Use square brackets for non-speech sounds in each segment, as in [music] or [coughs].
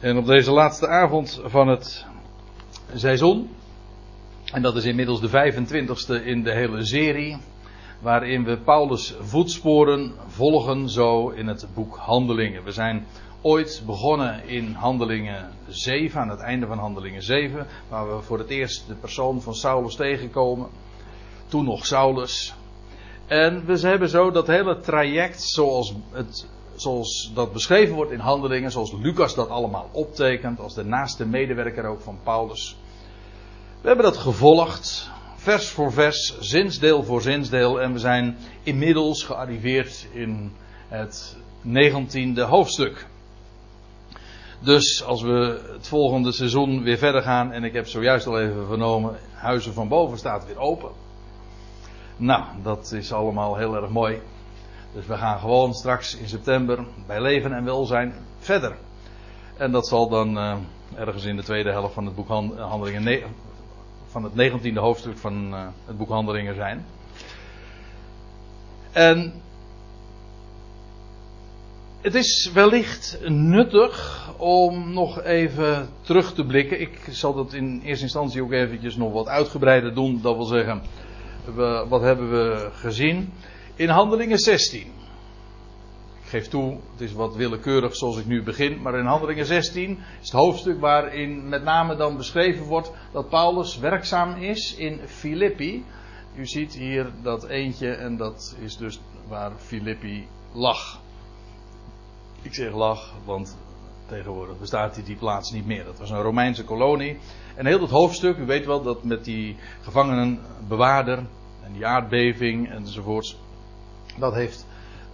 En op deze laatste avond van het seizoen, en dat is inmiddels de 25ste in de hele serie, waarin we Paulus' voetsporen volgen zo in het boek Handelingen. We zijn ooit begonnen in Handelingen 7, aan het einde van Handelingen 7, waar we voor het eerst de persoon van Saulus tegenkomen. Toen nog Saulus. En we hebben zo dat hele traject zoals het zoals dat beschreven wordt in handelingen, zoals Lucas dat allemaal optekent, als de naaste medewerker ook van Paulus. We hebben dat gevolgd, vers voor vers, zinsdeel voor zinsdeel, en we zijn inmiddels gearriveerd in het negentiende hoofdstuk. Dus als we het volgende seizoen weer verder gaan, en ik heb zojuist al even vernomen, Huizen van Boven staat weer open. Nou, dat is allemaal heel erg mooi. Dus we gaan gewoon straks in september bij leven en welzijn verder. En dat zal dan uh, ergens in de tweede helft van het boek Handelingen, van het negentiende hoofdstuk van uh, het boek Handelingen zijn. En het is wellicht nuttig om nog even terug te blikken. Ik zal dat in eerste instantie ook eventjes nog wat uitgebreider doen. Dat wil zeggen, wat hebben we gezien? In Handelingen 16. Ik geef toe, het is wat willekeurig zoals ik nu begin, maar in Handelingen 16 is het hoofdstuk waarin met name dan beschreven wordt dat Paulus werkzaam is in Filippi. U ziet hier dat eentje en dat is dus waar Filippi lag. Ik zeg lag, want tegenwoordig bestaat die, die plaats niet meer. Dat was een Romeinse kolonie. En heel dat hoofdstuk, u weet wel dat met die gevangenenbewaarder en die aardbeving enzovoorts. Dat heeft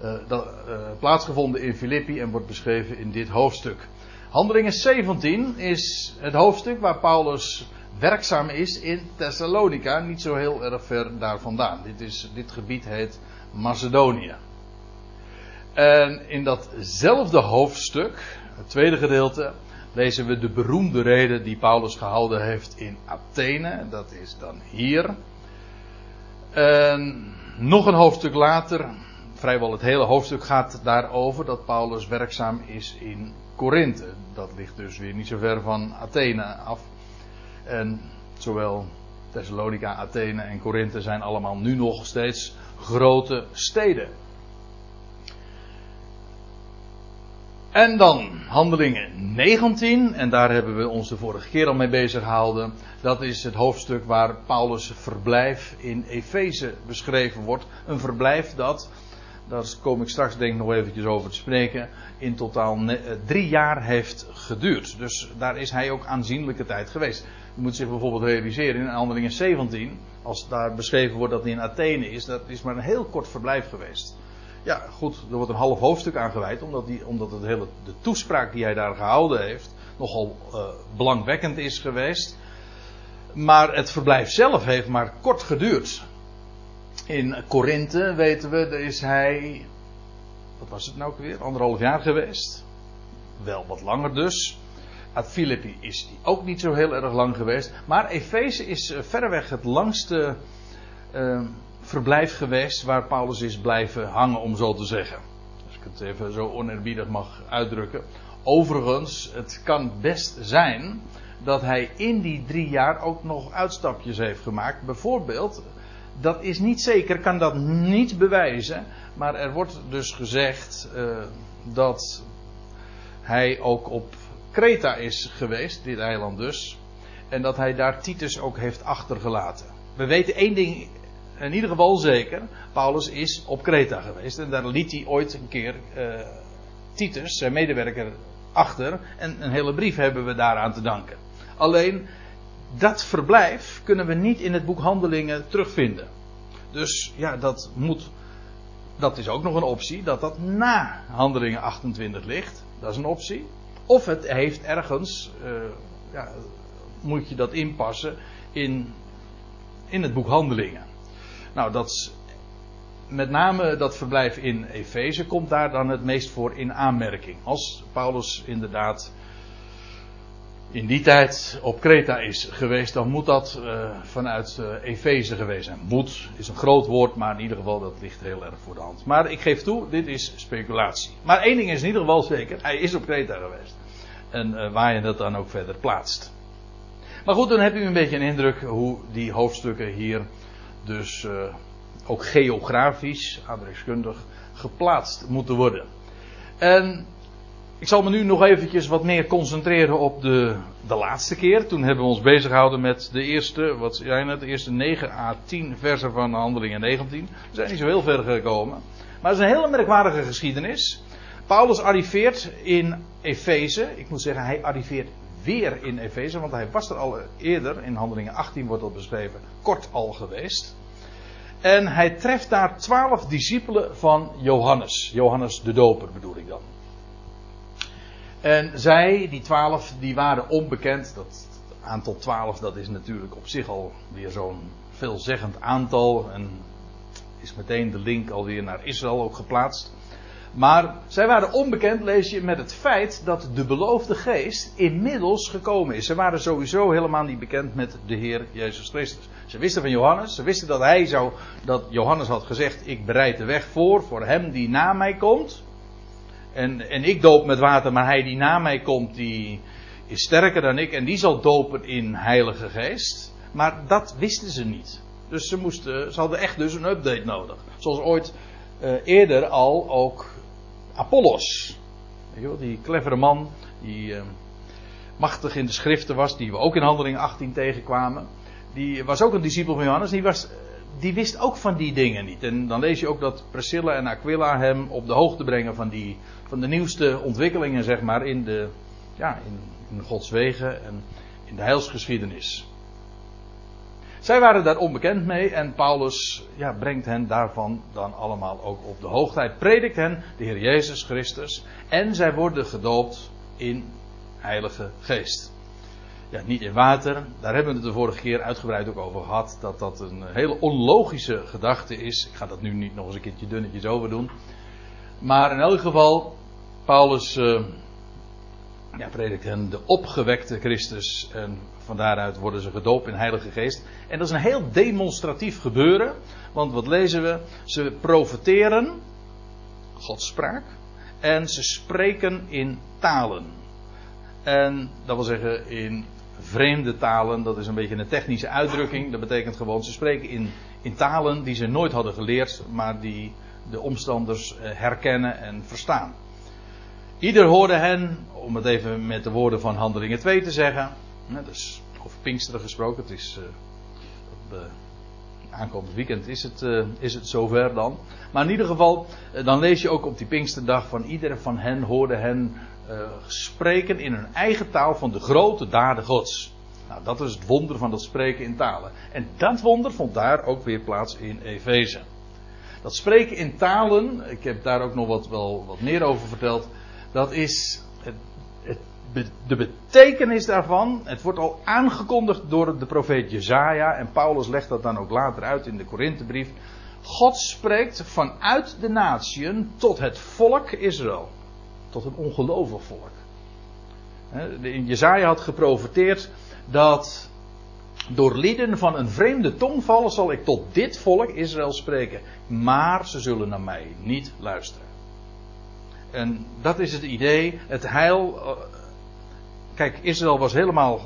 uh, dat, uh, plaatsgevonden in Filippi en wordt beschreven in dit hoofdstuk. Handelingen 17 is het hoofdstuk waar Paulus werkzaam is in Thessalonica, niet zo heel erg ver daar vandaan. Dit, is, dit gebied heet Macedonië. En in datzelfde hoofdstuk, het tweede gedeelte, lezen we de beroemde reden die Paulus gehouden heeft in Athene. Dat is dan hier. En nog een hoofdstuk later, vrijwel het hele hoofdstuk gaat daarover dat Paulus werkzaam is in Korinthe. Dat ligt dus weer niet zo ver van Athene af. En zowel Thessalonica, Athene en Korinthe zijn allemaal nu nog steeds grote steden. En dan handelingen 19, en daar hebben we ons de vorige keer al mee bezig gehouden. Dat is het hoofdstuk waar Paulus' verblijf in Efeze beschreven wordt. Een verblijf dat, daar kom ik straks denk ik nog eventjes over te spreken, in totaal drie jaar heeft geduurd. Dus daar is hij ook aanzienlijke tijd geweest. Je moet zich bijvoorbeeld realiseren in handelingen 17, als daar beschreven wordt dat hij in Athene is, dat is maar een heel kort verblijf geweest. Ja, goed, er wordt een half hoofdstuk aan gewijd, omdat, die, omdat het hele, de toespraak die hij daar gehouden heeft nogal uh, belangwekkend is geweest. Maar het verblijf zelf heeft maar kort geduurd. In Korinthe, weten we, daar is hij. Wat was het nou ook weer? Anderhalf jaar geweest. Wel wat langer dus. Uit Filippi is hij ook niet zo heel erg lang geweest. Maar Efeze is uh, verreweg het langste. Uh, verblijf geweest waar Paulus is blijven hangen, om zo te zeggen. Als ik het even zo oneerbiedig mag uitdrukken. Overigens, het kan best zijn dat hij in die drie jaar ook nog uitstapjes heeft gemaakt. Bijvoorbeeld, dat is niet zeker, kan dat niet bewijzen. Maar er wordt dus gezegd uh, dat hij ook op Kreta is geweest, dit eiland dus. En dat hij daar Titus ook heeft achtergelaten. We weten één ding in ieder geval zeker, Paulus is op Kreta geweest. En daar liet hij ooit een keer uh, Titus, zijn medewerker, achter. En een hele brief hebben we daaraan te danken. Alleen, dat verblijf kunnen we niet in het boek Handelingen terugvinden. Dus ja, dat moet. Dat is ook nog een optie, dat dat na Handelingen 28 ligt. Dat is een optie. Of het heeft ergens, uh, ja, moet je dat inpassen in, in het boek Handelingen. Nou, dat met name dat verblijf in Efeze komt daar dan het meest voor in aanmerking. Als Paulus inderdaad in die tijd op Kreta is geweest, dan moet dat uh, vanuit uh, Efeze geweest zijn. Moet is een groot woord, maar in ieder geval dat ligt heel erg voor de hand. Maar ik geef toe, dit is speculatie. Maar één ding is in ieder geval zeker, hij is op Kreta geweest. En waar je dat dan ook verder plaatst. Maar goed, dan heb u een beetje een indruk hoe die hoofdstukken hier dus ook geografisch, adreskundig, geplaatst moeten worden. En ik zal me nu nog eventjes wat meer concentreren op de, de laatste keer. Toen hebben we ons bezig gehouden met de eerste, wat zijn het, de eerste 9 à 10 versen van Handelingen 19. We zijn niet zo heel ver gekomen. Maar het is een hele merkwaardige geschiedenis. Paulus arriveert in Efeze. Ik moet zeggen, hij arriveert weer in Efeze, want hij was er al eerder, in Handelingen 18 wordt dat beschreven, kort al geweest. En hij treft daar twaalf discipelen van Johannes. Johannes de Doper bedoel ik dan. En zij, die twaalf, die waren onbekend. Dat aantal twaalf, dat is natuurlijk op zich al weer zo'n veelzeggend aantal. En is meteen de link alweer naar Israël ook geplaatst. Maar zij waren onbekend, lees je, met het feit dat de beloofde geest inmiddels gekomen is. Ze waren sowieso helemaal niet bekend met de Heer Jezus Christus. Ze wisten van Johannes, ze wisten dat hij zou, dat Johannes had gezegd, ik bereid de weg voor, voor hem die na mij komt. En, en ik doop met water, maar hij die na mij komt, die is sterker dan ik en die zal dopen in Heilige Geest. Maar dat wisten ze niet. Dus ze, moesten, ze hadden echt dus een update nodig. Zoals ooit uh, eerder al ook Apollos. Die clevere man, die uh, machtig in de schriften was, die we ook in handeling 18 tegenkwamen. Die was ook een discipel van Johannes, die was die wist ook van die dingen niet. En dan lees je ook dat Priscilla en Aquila hem op de hoogte brengen van, die, van de nieuwste ontwikkelingen, zeg maar, in, de, ja, in Gods wegen en in de heilsgeschiedenis. Zij waren daar onbekend mee en Paulus ja, brengt hen daarvan dan allemaal ook op de hoogte. Hij predikt hen de Heer Jezus Christus en zij worden gedoopt in Heilige Geest ja, niet in water. Daar hebben we het de vorige keer uitgebreid ook over gehad. Dat dat een hele onlogische gedachte is. Ik ga dat nu niet nog eens een keertje dunnetjes over doen. Maar in elk geval, Paulus uh, ja, predikt hen de opgewekte Christus. En van daaruit worden ze gedoopt in Heilige Geest. En dat is een heel demonstratief gebeuren. Want wat lezen we? Ze profeteren, Gods spraak. En ze spreken in talen. En dat wil zeggen in vreemde talen, dat is een beetje een technische uitdrukking. Dat betekent gewoon, ze spreken in, in talen die ze nooit hadden geleerd, maar die de omstanders eh, herkennen en verstaan. Ieder hoorde hen, om het even met de woorden van Handelingen 2 te zeggen, dus over Pinksteren gesproken, het is uh, aankomend weekend is het, uh, is het zover dan. Maar in ieder geval, dan lees je ook op die Pinksterdag van ieder van hen hoorde hen spreken in hun eigen taal van de grote daden Gods. Nou, dat is het wonder van dat spreken in talen. En dat wonder vond daar ook weer plaats in Efeze. Dat spreken in talen, ik heb daar ook nog wat, wel wat meer over verteld. Dat is het, het, de betekenis daarvan. Het wordt al aangekondigd door de profeet Jezaja. En Paulus legt dat dan ook later uit in de Korinthebrief. God spreekt vanuit de natieën tot het volk Israël tot een ongelovig volk. Jezaja had geprofeteerd dat door lieden van een vreemde tongvallen zal ik tot dit volk Israël spreken, maar ze zullen naar mij niet luisteren. En dat is het idee, het heil. Eh, kijk, Israël was helemaal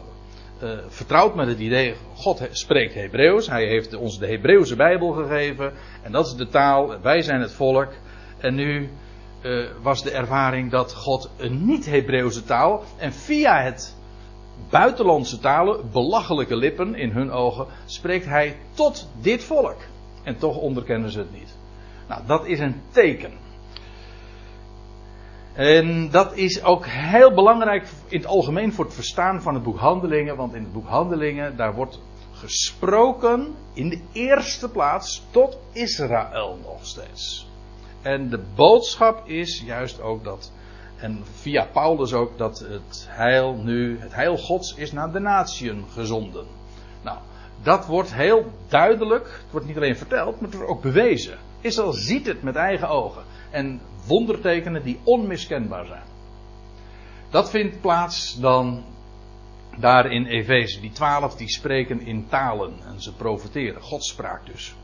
uh, vertrouwd met het idee, God spreekt Hebreeuws, hij heeft ons de Hebreeuwse Bijbel gegeven en dat is de taal, wij zijn het volk. En nu uh, was de ervaring dat God een niet-Hebreeuwse taal en via het buitenlandse talen, belachelijke lippen in hun ogen, spreekt hij tot dit volk. En toch onderkennen ze het niet. Nou, dat is een teken. En dat is ook heel belangrijk in het algemeen voor het verstaan van het boek Handelingen, want in het boek Handelingen daar wordt gesproken in de eerste plaats tot Israël nog steeds. En de boodschap is juist ook dat, en via Paulus ook, dat het heil nu, het heil Gods is naar de natieën gezonden. Nou, dat wordt heel duidelijk, het wordt niet alleen verteld, maar het wordt ook bewezen. Israël ziet het met eigen ogen. En wondertekenen die onmiskenbaar zijn. Dat vindt plaats dan daar in Efeze. Die twaalf die spreken in talen en ze profiteren. Godspraak dus.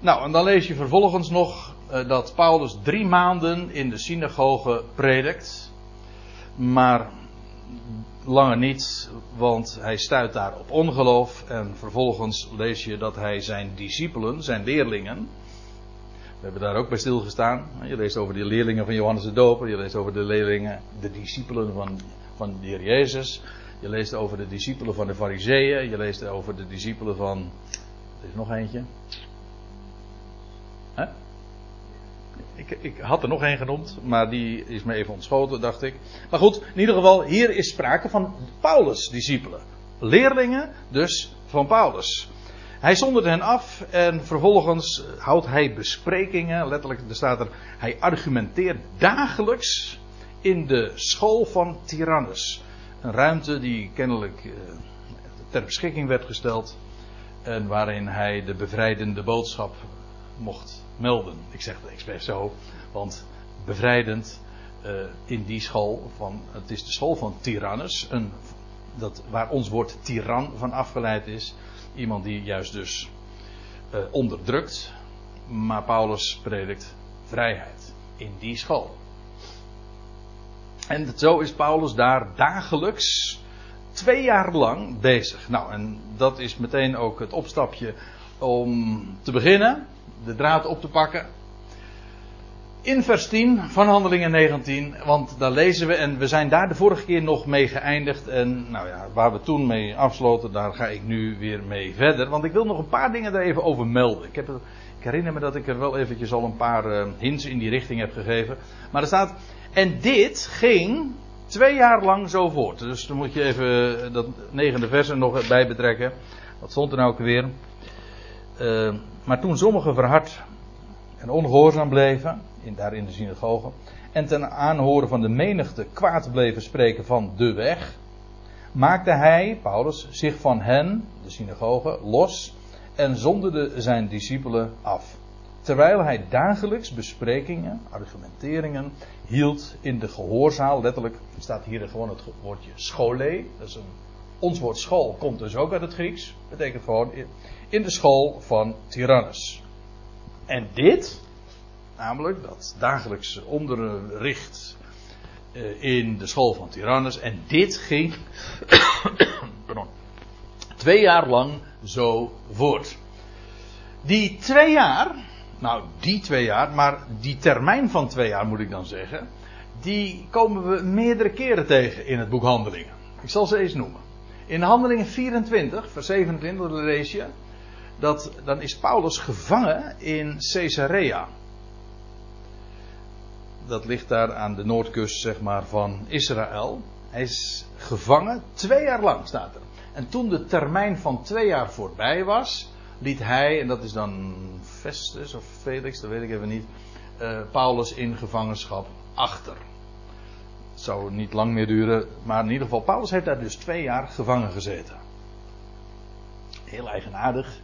Nou, en dan lees je vervolgens nog uh, dat Paulus drie maanden in de synagoge predikt. Maar lange niet, want hij stuit daar op ongeloof. En vervolgens lees je dat hij zijn discipelen, zijn leerlingen. We hebben daar ook bij stilgestaan. Je leest over de leerlingen van Johannes de Doper. Je leest over de leerlingen, de discipelen van, van de Heer Jezus. Je leest over de discipelen van de Fariseeën. Je leest over de discipelen van. Er is nog eentje. Huh? Ik, ik, had er nog één genoemd, maar die is me even ontschoten, dacht ik. Maar goed, in ieder geval, hier is sprake van Paulus' discipelen. Leerlingen dus van Paulus. Hij zondert hen af en vervolgens houdt hij besprekingen. Letterlijk, er staat er, hij argumenteert dagelijks in de school van Tyrannus. Een ruimte die kennelijk eh, ter beschikking werd gesteld. En waarin hij de bevrijdende boodschap mocht melden. Ik zeg het expres zo, want bevrijdend uh, in die school van, het is de school van Tyrannus, een, dat, waar ons woord tiran van afgeleid is. Iemand die juist dus uh, onderdrukt, maar Paulus predikt vrijheid in die school. En zo is Paulus daar dagelijks twee jaar lang bezig. Nou, en dat is meteen ook het opstapje om te beginnen de draad op te pakken. In vers 10 van Handelingen 19, want daar lezen we, en we zijn daar de vorige keer nog mee geëindigd. En nou ja, waar we toen mee afsloten, daar ga ik nu weer mee verder. Want ik wil nog een paar dingen daar even over melden. Ik, heb, ik herinner me dat ik er wel eventjes al een paar uh, hints in die richting heb gegeven. Maar er staat, en dit ging twee jaar lang zo voort. Dus dan moet je even dat negende vers er nog bij betrekken. Wat stond er nou ook weer? Uh, maar toen sommigen verhard en ongehoorzaam bleven, in, daar in de synagoge, en ten aanhoren van de menigte kwaad bleven spreken van de weg, maakte hij, Paulus, zich van hen, de synagoge, los en zonderde zijn discipelen af. Terwijl hij dagelijks besprekingen, argumenteringen hield in de gehoorzaal. Letterlijk staat hier gewoon het woordje schole. Dat is een, ons woord school komt dus ook uit het Grieks. Betekent gewoon in de school van Tyrannus. En dit, namelijk dat dagelijks onderricht eh, in de school van Tyrannus, en dit ging [coughs] pardon, twee jaar lang zo voort. Die twee jaar, nou die twee jaar, maar die termijn van twee jaar moet ik dan zeggen, die komen we meerdere keren tegen in het boek Handelingen. Ik zal ze eens noemen. In Handelingen 24, vers 27, lees je dat dan is Paulus gevangen in Caesarea. Dat ligt daar aan de noordkust zeg maar, van Israël. Hij is gevangen, twee jaar lang staat er. En toen de termijn van twee jaar voorbij was, liet hij, en dat is dan Festus of Felix, dat weet ik even niet, uh, Paulus in gevangenschap achter. Het zou niet lang meer duren, maar in ieder geval, Paulus heeft daar dus twee jaar gevangen gezeten. Heel eigenaardig.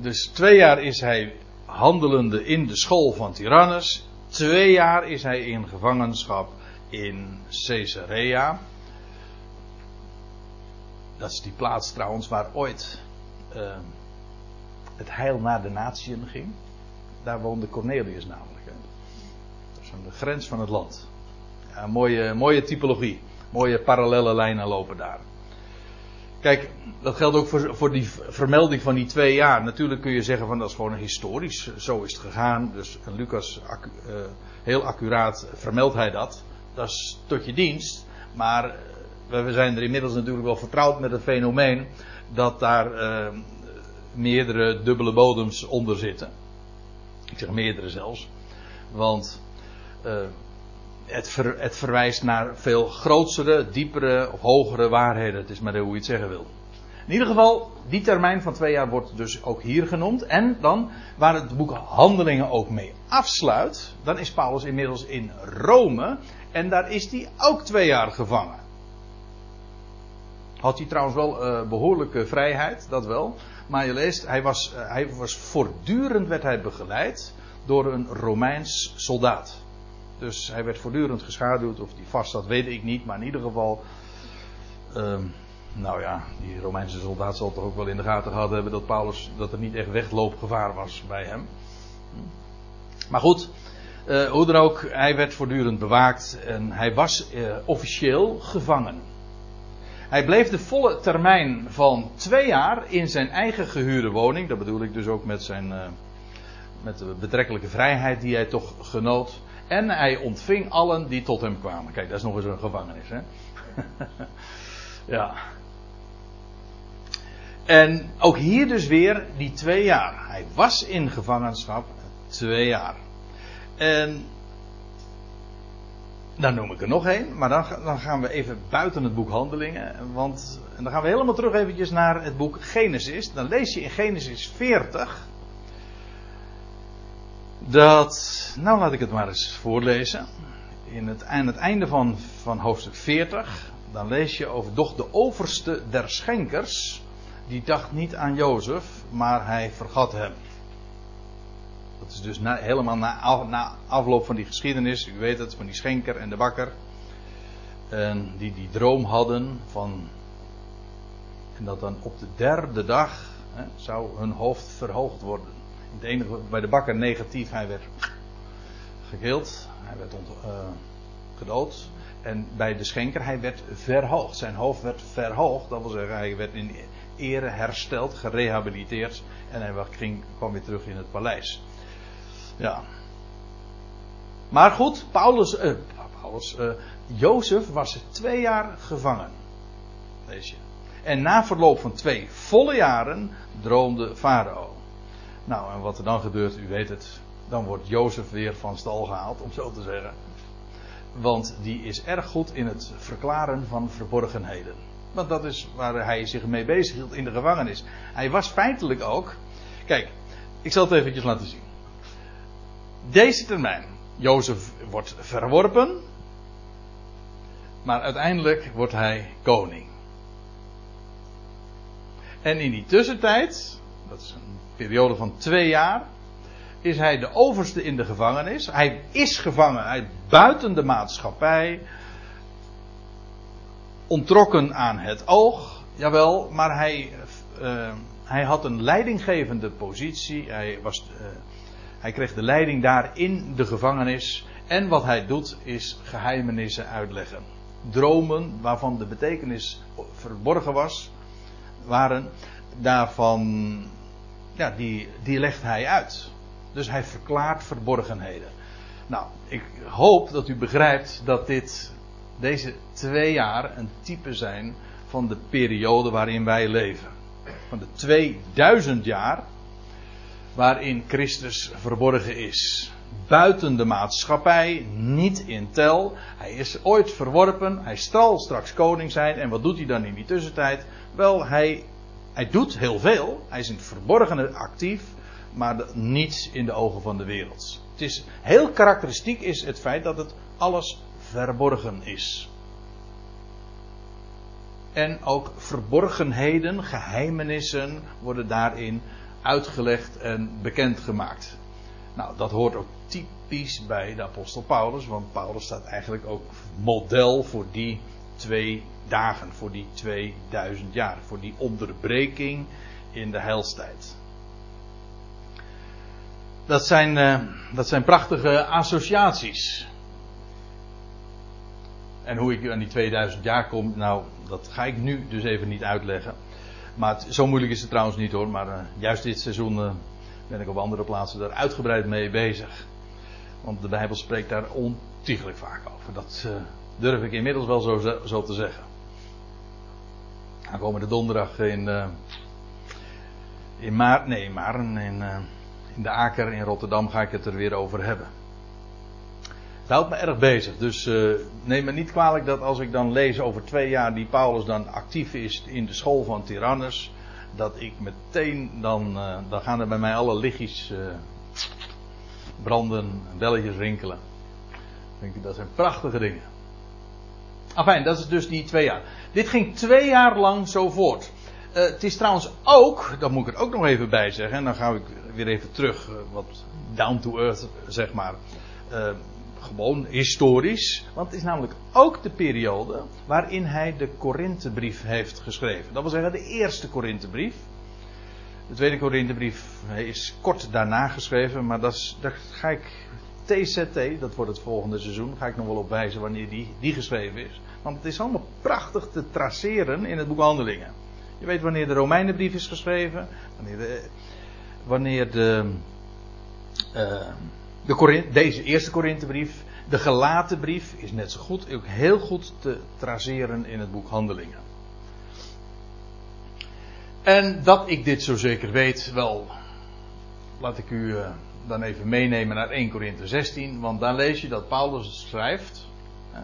Dus twee jaar is hij handelende in de school van Tyrannus. Twee jaar is hij in gevangenschap in Caesarea. Dat is die plaats trouwens waar ooit uh, het heil naar de natieën ging. Daar woonde Cornelius namelijk. Dat is aan de grens van het land. Ja, mooie, mooie typologie. Mooie parallele lijnen lopen daar. Kijk, dat geldt ook voor, voor die vermelding van die twee jaar. Natuurlijk kun je zeggen van dat is gewoon historisch. Zo is het gegaan. Dus Lucas, uh, heel accuraat vermeldt hij dat. Dat is tot je dienst. Maar we zijn er inmiddels natuurlijk wel vertrouwd met het fenomeen dat daar meerdere dubbele bodems onder zitten. Ik zeg meerdere zelfs. Want het, het, verwijst naar veel grotere, diepere of hogere waarheden. Het is maar hoe je het zeggen wil. In ieder geval, die termijn van twee jaar wordt dus ook hier genoemd. En dan, waar het boek Handelingen ook mee afsluit, dan is Paulus inmiddels in Rome. En daar is hij ook twee jaar gevangen. Had hij trouwens wel uh, behoorlijke vrijheid, dat wel. Maar je leest, hij was, uh, hij was voortdurend werd hij begeleid door een Romeins soldaat. Dus hij werd voortdurend geschaduwd. Of die vast zat, weet ik niet. Maar in ieder geval. Uh, nou ja, die Romeinse soldaat zal toch ook wel in de gaten gehad hebben dat Paulus. dat er niet echt wegloopgevaar was bij hem. Maar goed, uh, hoe dan ook, hij werd voortdurend bewaakt. En hij was uh, officieel gevangen. Hij bleef de volle termijn van twee jaar in zijn eigen gehuurde woning. Dat bedoel ik dus ook met, zijn, uh, met de betrekkelijke vrijheid die hij toch genoot. En hij ontving allen die tot hem kwamen. Kijk, dat is nog eens een gevangenis, hè? [laughs] ja. En ook hier dus weer die twee jaar. Hij was in gevangenschap twee jaar. En dan noem ik er nog één, maar dan, dan, gaan we even buiten het boek Handelingen. Want en dan gaan we helemaal terug eventjes naar het boek Genesis. Dan lees je in Genesis 40. Dat, nou laat ik het maar eens voorlezen. In het, aan het einde van, van hoofdstuk 40, dan lees je over doch de overste der schenkers. Die dacht niet aan Jozef, maar hij vergat hem. Dat is dus helemaal na, na, afloop van die geschiedenis. U weet het, van die schenker en de bakker. En die die droom hadden van. En dat dan op de derde dag hè, zou hun hoofd verhoogd worden. Het enige, bij de bakker negatief, hij werd gekild. Hij werd uh, gedood. En bij de schenker, hij werd verhoogd. Zijn hoofd werd verhoogd. Dat wil zeggen, hij werd in ere hersteld, gerehabiliteerd. En hij ging, kwam weer terug in het paleis. Ja. Maar goed, Paulus, uh, Paulus uh, Jozef was twee jaar gevangen. Lees je. En na verloop van twee volle jaren droomde Farao. Nou, en wat er dan gebeurt, u weet het. Dan wordt Jozef weer van stal gehaald, om zo te zeggen. Want die is erg goed in het verklaren van verborgenheden. Want dat is waar hij zich mee bezig hield in de gevangenis. Hij was feitelijk ook. Kijk, ik zal het eventjes laten zien deze termijn. Jozef wordt verworpen, maar uiteindelijk wordt hij koning. En in die tussentijd, dat is een periode van twee jaar, is hij de overste in de gevangenis. Hij is gevangen uit buiten de maatschappij, ontrokken aan het oog, jawel, maar hij, uh, hij had een leidinggevende positie. Hij was. Uh, hij kreeg de leiding daar in de gevangenis. En wat hij doet is geheimenissen uitleggen. Dromen waarvan de betekenis verborgen was, waren daarvan, ja, die, die legt hij uit. Dus hij verklaart verborgenheden. Nou, ik hoop dat u begrijpt dat dit, deze twee jaar een type zijn van de periode waarin wij leven. Van de 2000 jaar waarin Christus verborgen is. Buiten de maatschappij, niet in tel. Hij is ooit verworpen, hij zal straks koning zijn. En wat doet hij dan in die tussentijd? Wel, hij, hij doet heel veel. Hij is in het verborgene actief, maar niet in de ogen van de wereld. Het is heel karakteristiek is het feit dat het alles verborgen is. En ook verborgenheden, geheimenissen worden daarin uitgelegd en bekendgemaakt. Nou, dat hoort ook typisch bij de apostel Paulus, want Paulus staat eigenlijk ook model voor die twee dagen, voor die 2000 jaar, voor die onderbreking in de heilstijd. Dat zijn, uh, dat zijn prachtige associaties. En hoe ik aan die 2000 jaar kom, nou, dat ga ik nu dus even niet uitleggen. Maar zo moeilijk is het trouwens niet hoor. Maar uh, juist dit seizoen uh, ben ik op andere plaatsen daar uitgebreid mee bezig. Want de Bijbel spreekt daar ontiegelijk vaak over. Dat durf ik inmiddels wel zo, zo te zeggen. Aankomende donderdag in, in maart, nee, Maren, in, in de Aker in Rotterdam ga ik het er weer over hebben. Het houdt me erg bezig. Dus uh, neem me niet kwalijk dat als ik dan lees over twee jaar die Paulus dan actief is in de school van Tyrannus. Dat ik meteen dan, uh, dan gaan er bij mij alle lichtjes uh, branden, belletjes rinkelen. Denk ik, dat zijn prachtige dingen. Afijn, dat is dus die twee jaar. Dit ging twee jaar lang zo voort. het is trouwens ook, dat moet ik er ook nog even bij zeggen, en dan ga ik weer even terug, wat down to earth, zeg maar gewoon historisch, want het is namelijk ook de periode waarin hij de Korinthebrief heeft geschreven. Dat wil zeggen de eerste Korinthebrief. De tweede Korinthebrief is kort daarna geschreven, maar dat is, daar ga ik TZT, dat wordt het volgende seizoen. Ga ik nog wel op wijzen wanneer die, die geschreven is. Want het is allemaal prachtig te traceren in het boek Handelingen. Je weet wanneer de Romeinenbrief is geschreven, wanneer de, wanneer de, uh, de deze eerste Korinthebrief, de gelaten brief is net zo goed, ook heel goed te traceren in het boek Handelingen. En dat ik dit zo zeker weet, wel, laat ik u uh, dan even meenemen naar 1 Korinthe 16, want daar lees je dat Paulus schrijft hè,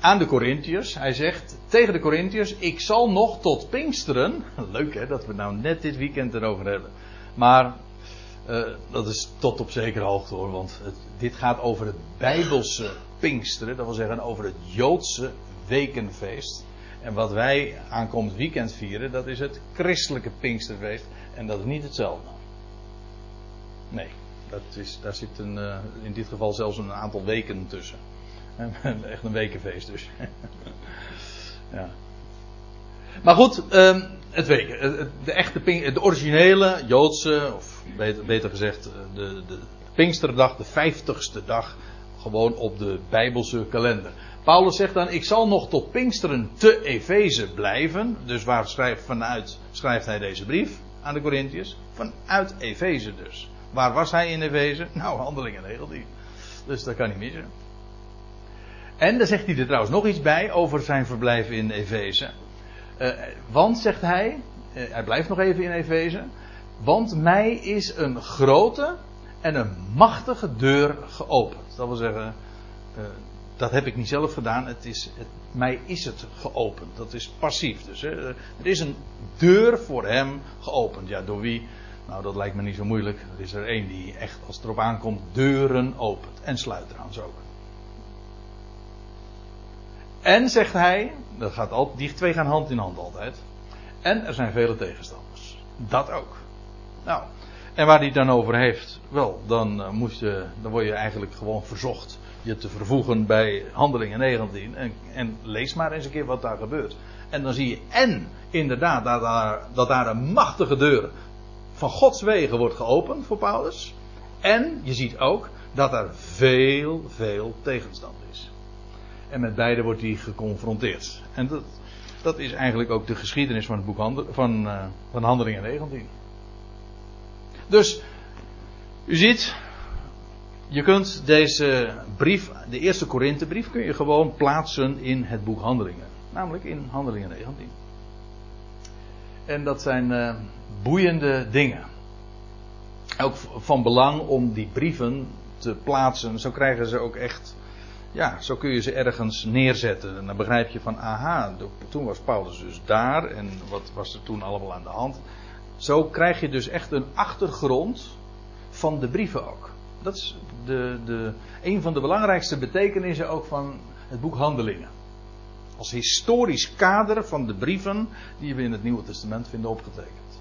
aan de Corinthiërs. Hij zegt tegen de Corinthiërs: Ik zal nog tot Pinksteren. [laughs] Leuk hè, dat we nou net dit weekend erover hebben. Maar uh, dat is tot op zekere hoogte hoor, want het, dit gaat over het Bijbelse Pinksteren, dat wil zeggen over het Joodse wekenfeest. En wat wij aankomend weekend vieren, dat is het christelijke Pinksterfeest. En dat is niet hetzelfde. Nee, dat is, daar zit een, uh, in dit geval zelfs een aantal weken tussen. [laughs] Echt een wekenfeest dus. [laughs] ja. Maar goed, um, het weken. De echte de originele Joodse, of beter, beter gezegd, de, de Pinksterdag, de vijftigste dag, gewoon op de Bijbelse kalender. Paulus zegt dan: Ik zal nog tot Pinksteren te Efeze blijven. Dus waar schrijft, vanuit schrijft hij deze brief aan de Corinthiërs? Vanuit Efeze dus. Waar was hij in Efeze? [laughs] Nou, handelingen 19. Dus dat kan niet missen. En dan zegt hij er trouwens nog iets bij over zijn verblijf in Efeze. Uh, want, zegt hij, uh, hij blijft nog even in Efeze. Want mij is een grote en een machtige deur geopend. Dat wil zeggen, uh, dat heb ik niet zelf gedaan. Het is, het, mij is het geopend. Dat is passief. Dus hè. er is een deur voor hem geopend. Ja, door wie? Nou, dat lijkt me niet zo moeilijk. Er is er één die echt, als het erop aankomt, deuren opent. En sluit trouwens ook. En zegt hij, dat gaat altijd, die twee gaan hand in hand altijd. En er zijn vele tegenstanders. Dat ook. Nou, en waar hij dan over heeft, wel, dan, uh, je, dan word je eigenlijk gewoon verzocht je te vervoegen bij Handelingen 19. En, en, lees maar eens een keer wat daar gebeurt. En dan zie je en inderdaad dat daar, dat daar een machtige deur van Gods wegen wordt geopend voor Paulus. En je ziet ook dat er veel, veel tegenstand is. En met beide wordt hij geconfronteerd. En dat, dat is eigenlijk ook de geschiedenis van het boek van, uh, van Handelingen 19. Dus, u ziet, je kunt deze brief, de eerste Korinthebrief, kun je gewoon plaatsen in het boek Handelingen. Namelijk in Handelingen 19. En dat zijn uh, boeiende dingen. Ook van belang om die brieven te plaatsen. Zo krijgen ze ook echt. Ja, zo kun je ze ergens neerzetten. En dan begrijp je van, aha, toen was Paulus dus daar. En wat was er toen allemaal aan de hand? Zo krijg je dus echt een achtergrond van de brieven ook. Dat is de, de, een van de belangrijkste betekenissen ook van het boek Handelingen. Als historisch kader van de brieven die we in het Nieuwe Testament vinden opgetekend.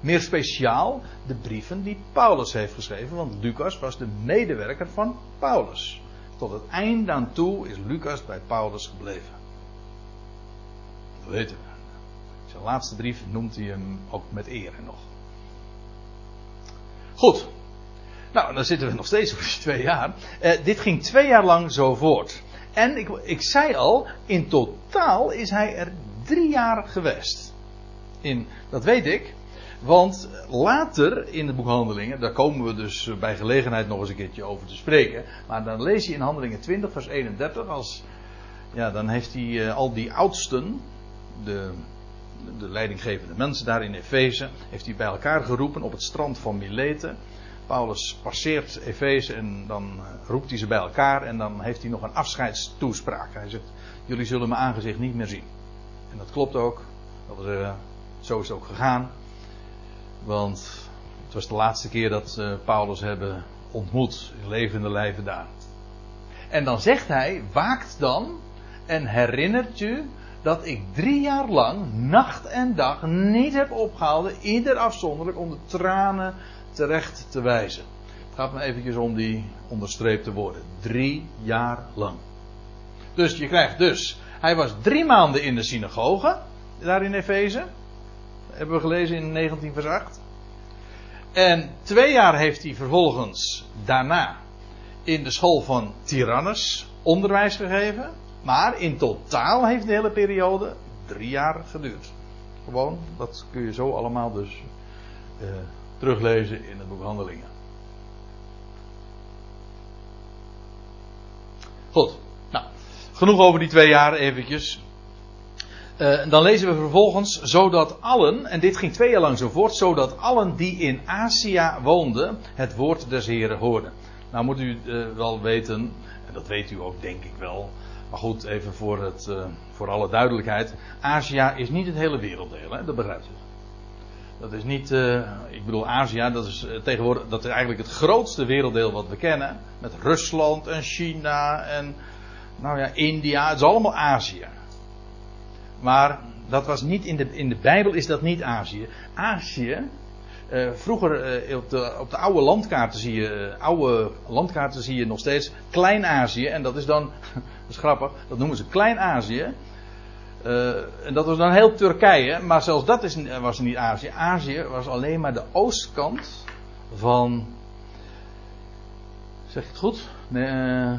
Meer speciaal de brieven die Paulus heeft geschreven, want Lucas was de medewerker van Paulus. Tot het eind aan toe is Lucas bij Paulus gebleven. Dat weten we. Zijn laatste brief noemt hij hem ook met eer nog. Goed, nou, dan zitten we nog steeds op die twee jaar. Uh, dit ging twee jaar lang zo voort. En ik, ik zei al, in totaal is hij er drie jaar geweest. In, dat weet ik. Want later in de boekhandelingen, daar komen we dus bij gelegenheid nog eens een keertje over te spreken. Maar dan lees je in handelingen 20 vers 31 als, ja dan heeft hij uh, al die oudsten, de, de leidinggevende mensen daar in Efeze, heeft hij bij elkaar geroepen op het strand van Mileten. Paulus passeert Efeze en dan eh, roept hij ze bij elkaar en dan heeft hij nog een afscheidstoespraak. Hij zegt, jullie zullen mijn aangezicht niet meer zien. En dat klopt ook. Dat was, uh, zo is het ook gegaan. Want het was de laatste keer dat uh, Paulus hebben ontmoet in levende lijven daar. En dan zegt hij, waakt dan en herinnert u dat ik drie jaar lang, nacht en dag, niet heb opgehouden, ieder afzonderlijk, om de tranen terecht te wijzen. Het gaat me eventjes om die onderstreepte woorden. Drie jaar lang. Dus je krijgt dus, hij was drie maanden in de synagoge, daar in Efeze. Hebben we gelezen in 19 vers 8. En twee jaar heeft hij vervolgens daarna in de school van Tyrannus onderwijs gegeven. Maar in totaal heeft de hele periode drie jaar geduurd. Gewoon, dat kun je zo allemaal dus uh, teruglezen in het boek Handelingen. Goed, nou, genoeg over die twee jaar eventjes. Uh, dan lezen we vervolgens, zodat allen, en dit ging twee jaar lang zo voort, zodat allen die in Azië woonden, het woord des Heren hoorden. Nou moet u uh, wel weten, en dat weet u ook denk ik wel, maar goed, even voor, het, uh, voor alle duidelijkheid. Azië is niet het hele werelddeel, hè? dat begrijpt u. Dat is niet, uh, ik bedoel Azië, dat is tegenwoordig, dat is eigenlijk het grootste werelddeel wat we kennen. Met Rusland en China en, nou ja, India, het is allemaal Azië. Maar dat was niet in de, in de Bijbel is dat niet Azië. Azië, uh, vroeger op, de, op de oude landkaarten zie je, oude landkaarten zie je nog steeds Klein-Azië. En dat is dan, [laughs] dat is grappig, dat noemen ze Klein-Azië. En dat was dan heel Turkije, maar zelfs dat is, was niet Azië. Azië was alleen maar de oostkant van, zeg ik het goed? Nee,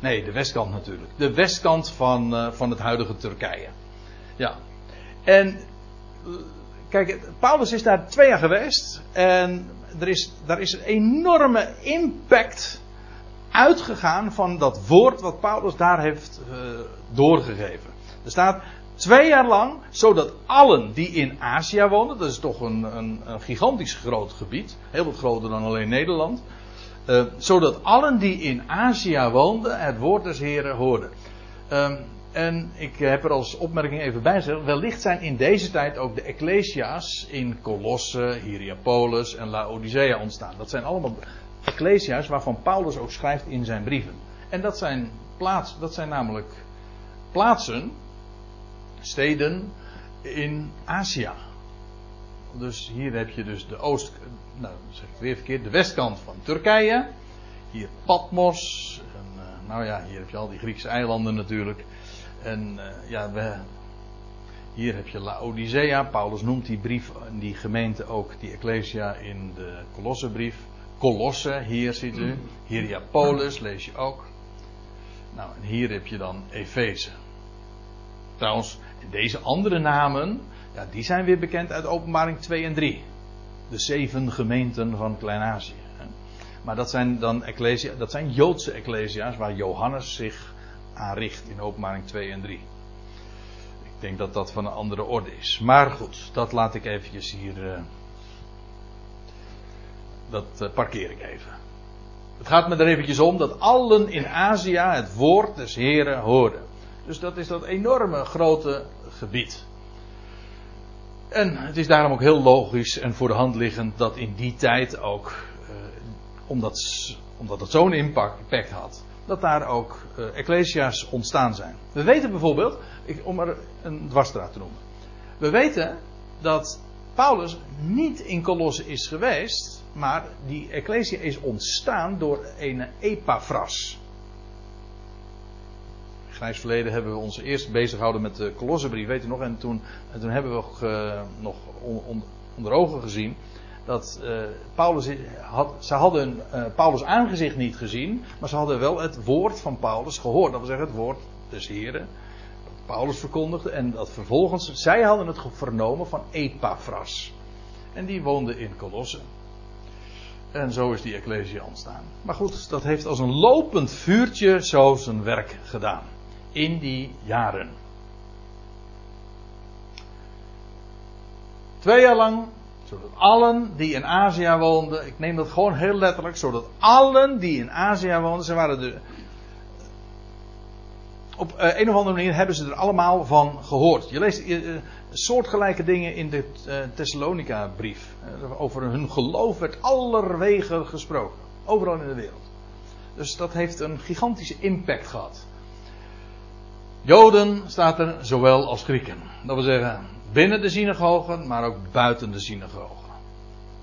nee de westkant natuurlijk. De westkant van, van het huidige Turkije. Ja. En kijk, Paulus is daar twee jaar geweest. En er is, daar is een enorme impact uitgegaan van dat woord wat Paulus daar heeft doorgegeven. Er staat twee jaar lang, zodat allen die in Azië wonen, dat is toch een, een, een gigantisch groot gebied, heel wat groter dan alleen Nederland, uh, zodat allen die in Azië woonden het woord des Heren hoorden. Uh, en ik heb er als opmerking even bij gezegd. Wellicht zijn in deze tijd ook de Ecclesia's in Colosse, Hierapolis en Laodicea ontstaan. Dat zijn allemaal Ecclesia's waarvan Paulus ook schrijft in zijn brieven. En dat zijn, plaats, dat zijn namelijk plaatsen, steden in Azië. Dus hier heb je dus de oost, nou zeg ik weer verkeerd, de westkant van Turkije. Hier Patmos. En, uh, nou ja, hier heb je al die Griekse eilanden natuurlijk. En uh, ja, we, hier heb je Laodicea. Paulus noemt die brief, die gemeente ook, die Ecclesia in de Kolossenbrief. Colosse, hier ziet u. Hierapolis lees je ook. Nou, en hier heb je dan Efeze. Trouwens, deze andere namen, ja, die zijn weer bekend uit openbaring 2 en 3. De zeven gemeenten van Klein-Azië. Maar dat zijn dan ecclesia, dat zijn Joodse ecclesia's waar Johannes zich aanricht in openbaring 2 en 3. Ik denk dat dat van een andere orde is. Maar goed, dat laat ik eventjes hier. Uh, dat uh, parkeer ik even. Het gaat me er eventjes om dat allen in Azië het woord des Heren hoorden. Dus dat is dat enorme grote gebied. En het is daarom ook heel logisch en voor de hand liggend dat in die tijd ook, uh, omdat, omdat het zo'n impact had, dat daar ook uh, ecclesia's ontstaan zijn. We weten bijvoorbeeld, ik, om er een dwarsstraat te noemen. We weten dat Paulus niet in Colosse is geweest, maar die ecclesia is ontstaan door een Epaphras. Grijs verleden hebben we ons eerst bezig gehouden met de Colossebrief, weet u nog, en toen, en toen hebben we nog on, onder ogen gezien dat uh, Paulus had, ze hadden uh, Paulus aangezicht niet gezien, maar ze hadden wel het woord van Paulus gehoord. Dat wil zeggen het woord des Heren, Paulus verkondigde en dat vervolgens, zij hadden het vernomen van Epaphras. En die woonde in Colosse. En zo is die Ecclesia ontstaan. Maar goed, dat heeft als een lopend vuurtje zo zijn werk gedaan. In die jaren. Twee jaar lang zodat allen die in Azië woonden, ik neem dat gewoon heel letterlijk, zodat allen die in Azië woonden, ze waren de. Op uh, een of andere manier hebben ze er allemaal van gehoord. Je leest uh, soortgelijke dingen in de Thessalonica-brief. over hun geloof werd allerwegen gesproken. Overal in de wereld. Dus dat heeft een gigantische impact gehad. Joden staat er zowel als Grieken. Dat wil zeggen, Binnen de synagogen, maar ook buiten de synagogen.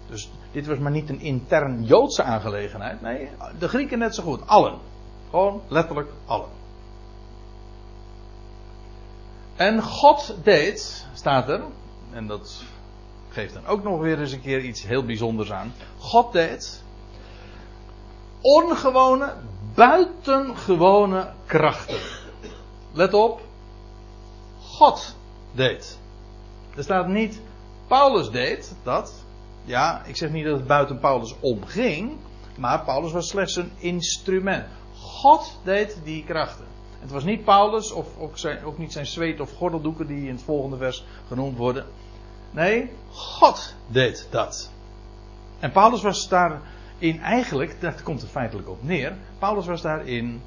Dus dit was maar niet een intern Joodse aangelegenheid. Nee, de Grieken net zo goed. Allen. Gewoon letterlijk allen. En God deed, staat er, en dat geeft dan ook nog weer eens een keer iets heel bijzonders aan. God deed ongewone, buitengewone krachten. Let op, God deed. Er staat niet, Paulus deed dat. Ja, ik zeg niet dat het buiten Paulus omging, maar Paulus was slechts een instrument. God deed die krachten. Het was niet Paulus of ook, zijn, niet zijn zweet of gordeldoeken die in het volgende vers genoemd worden. Nee, God deed dat. En Paulus was daarin eigenlijk, daar komt het feitelijk op neer. Paulus was daarin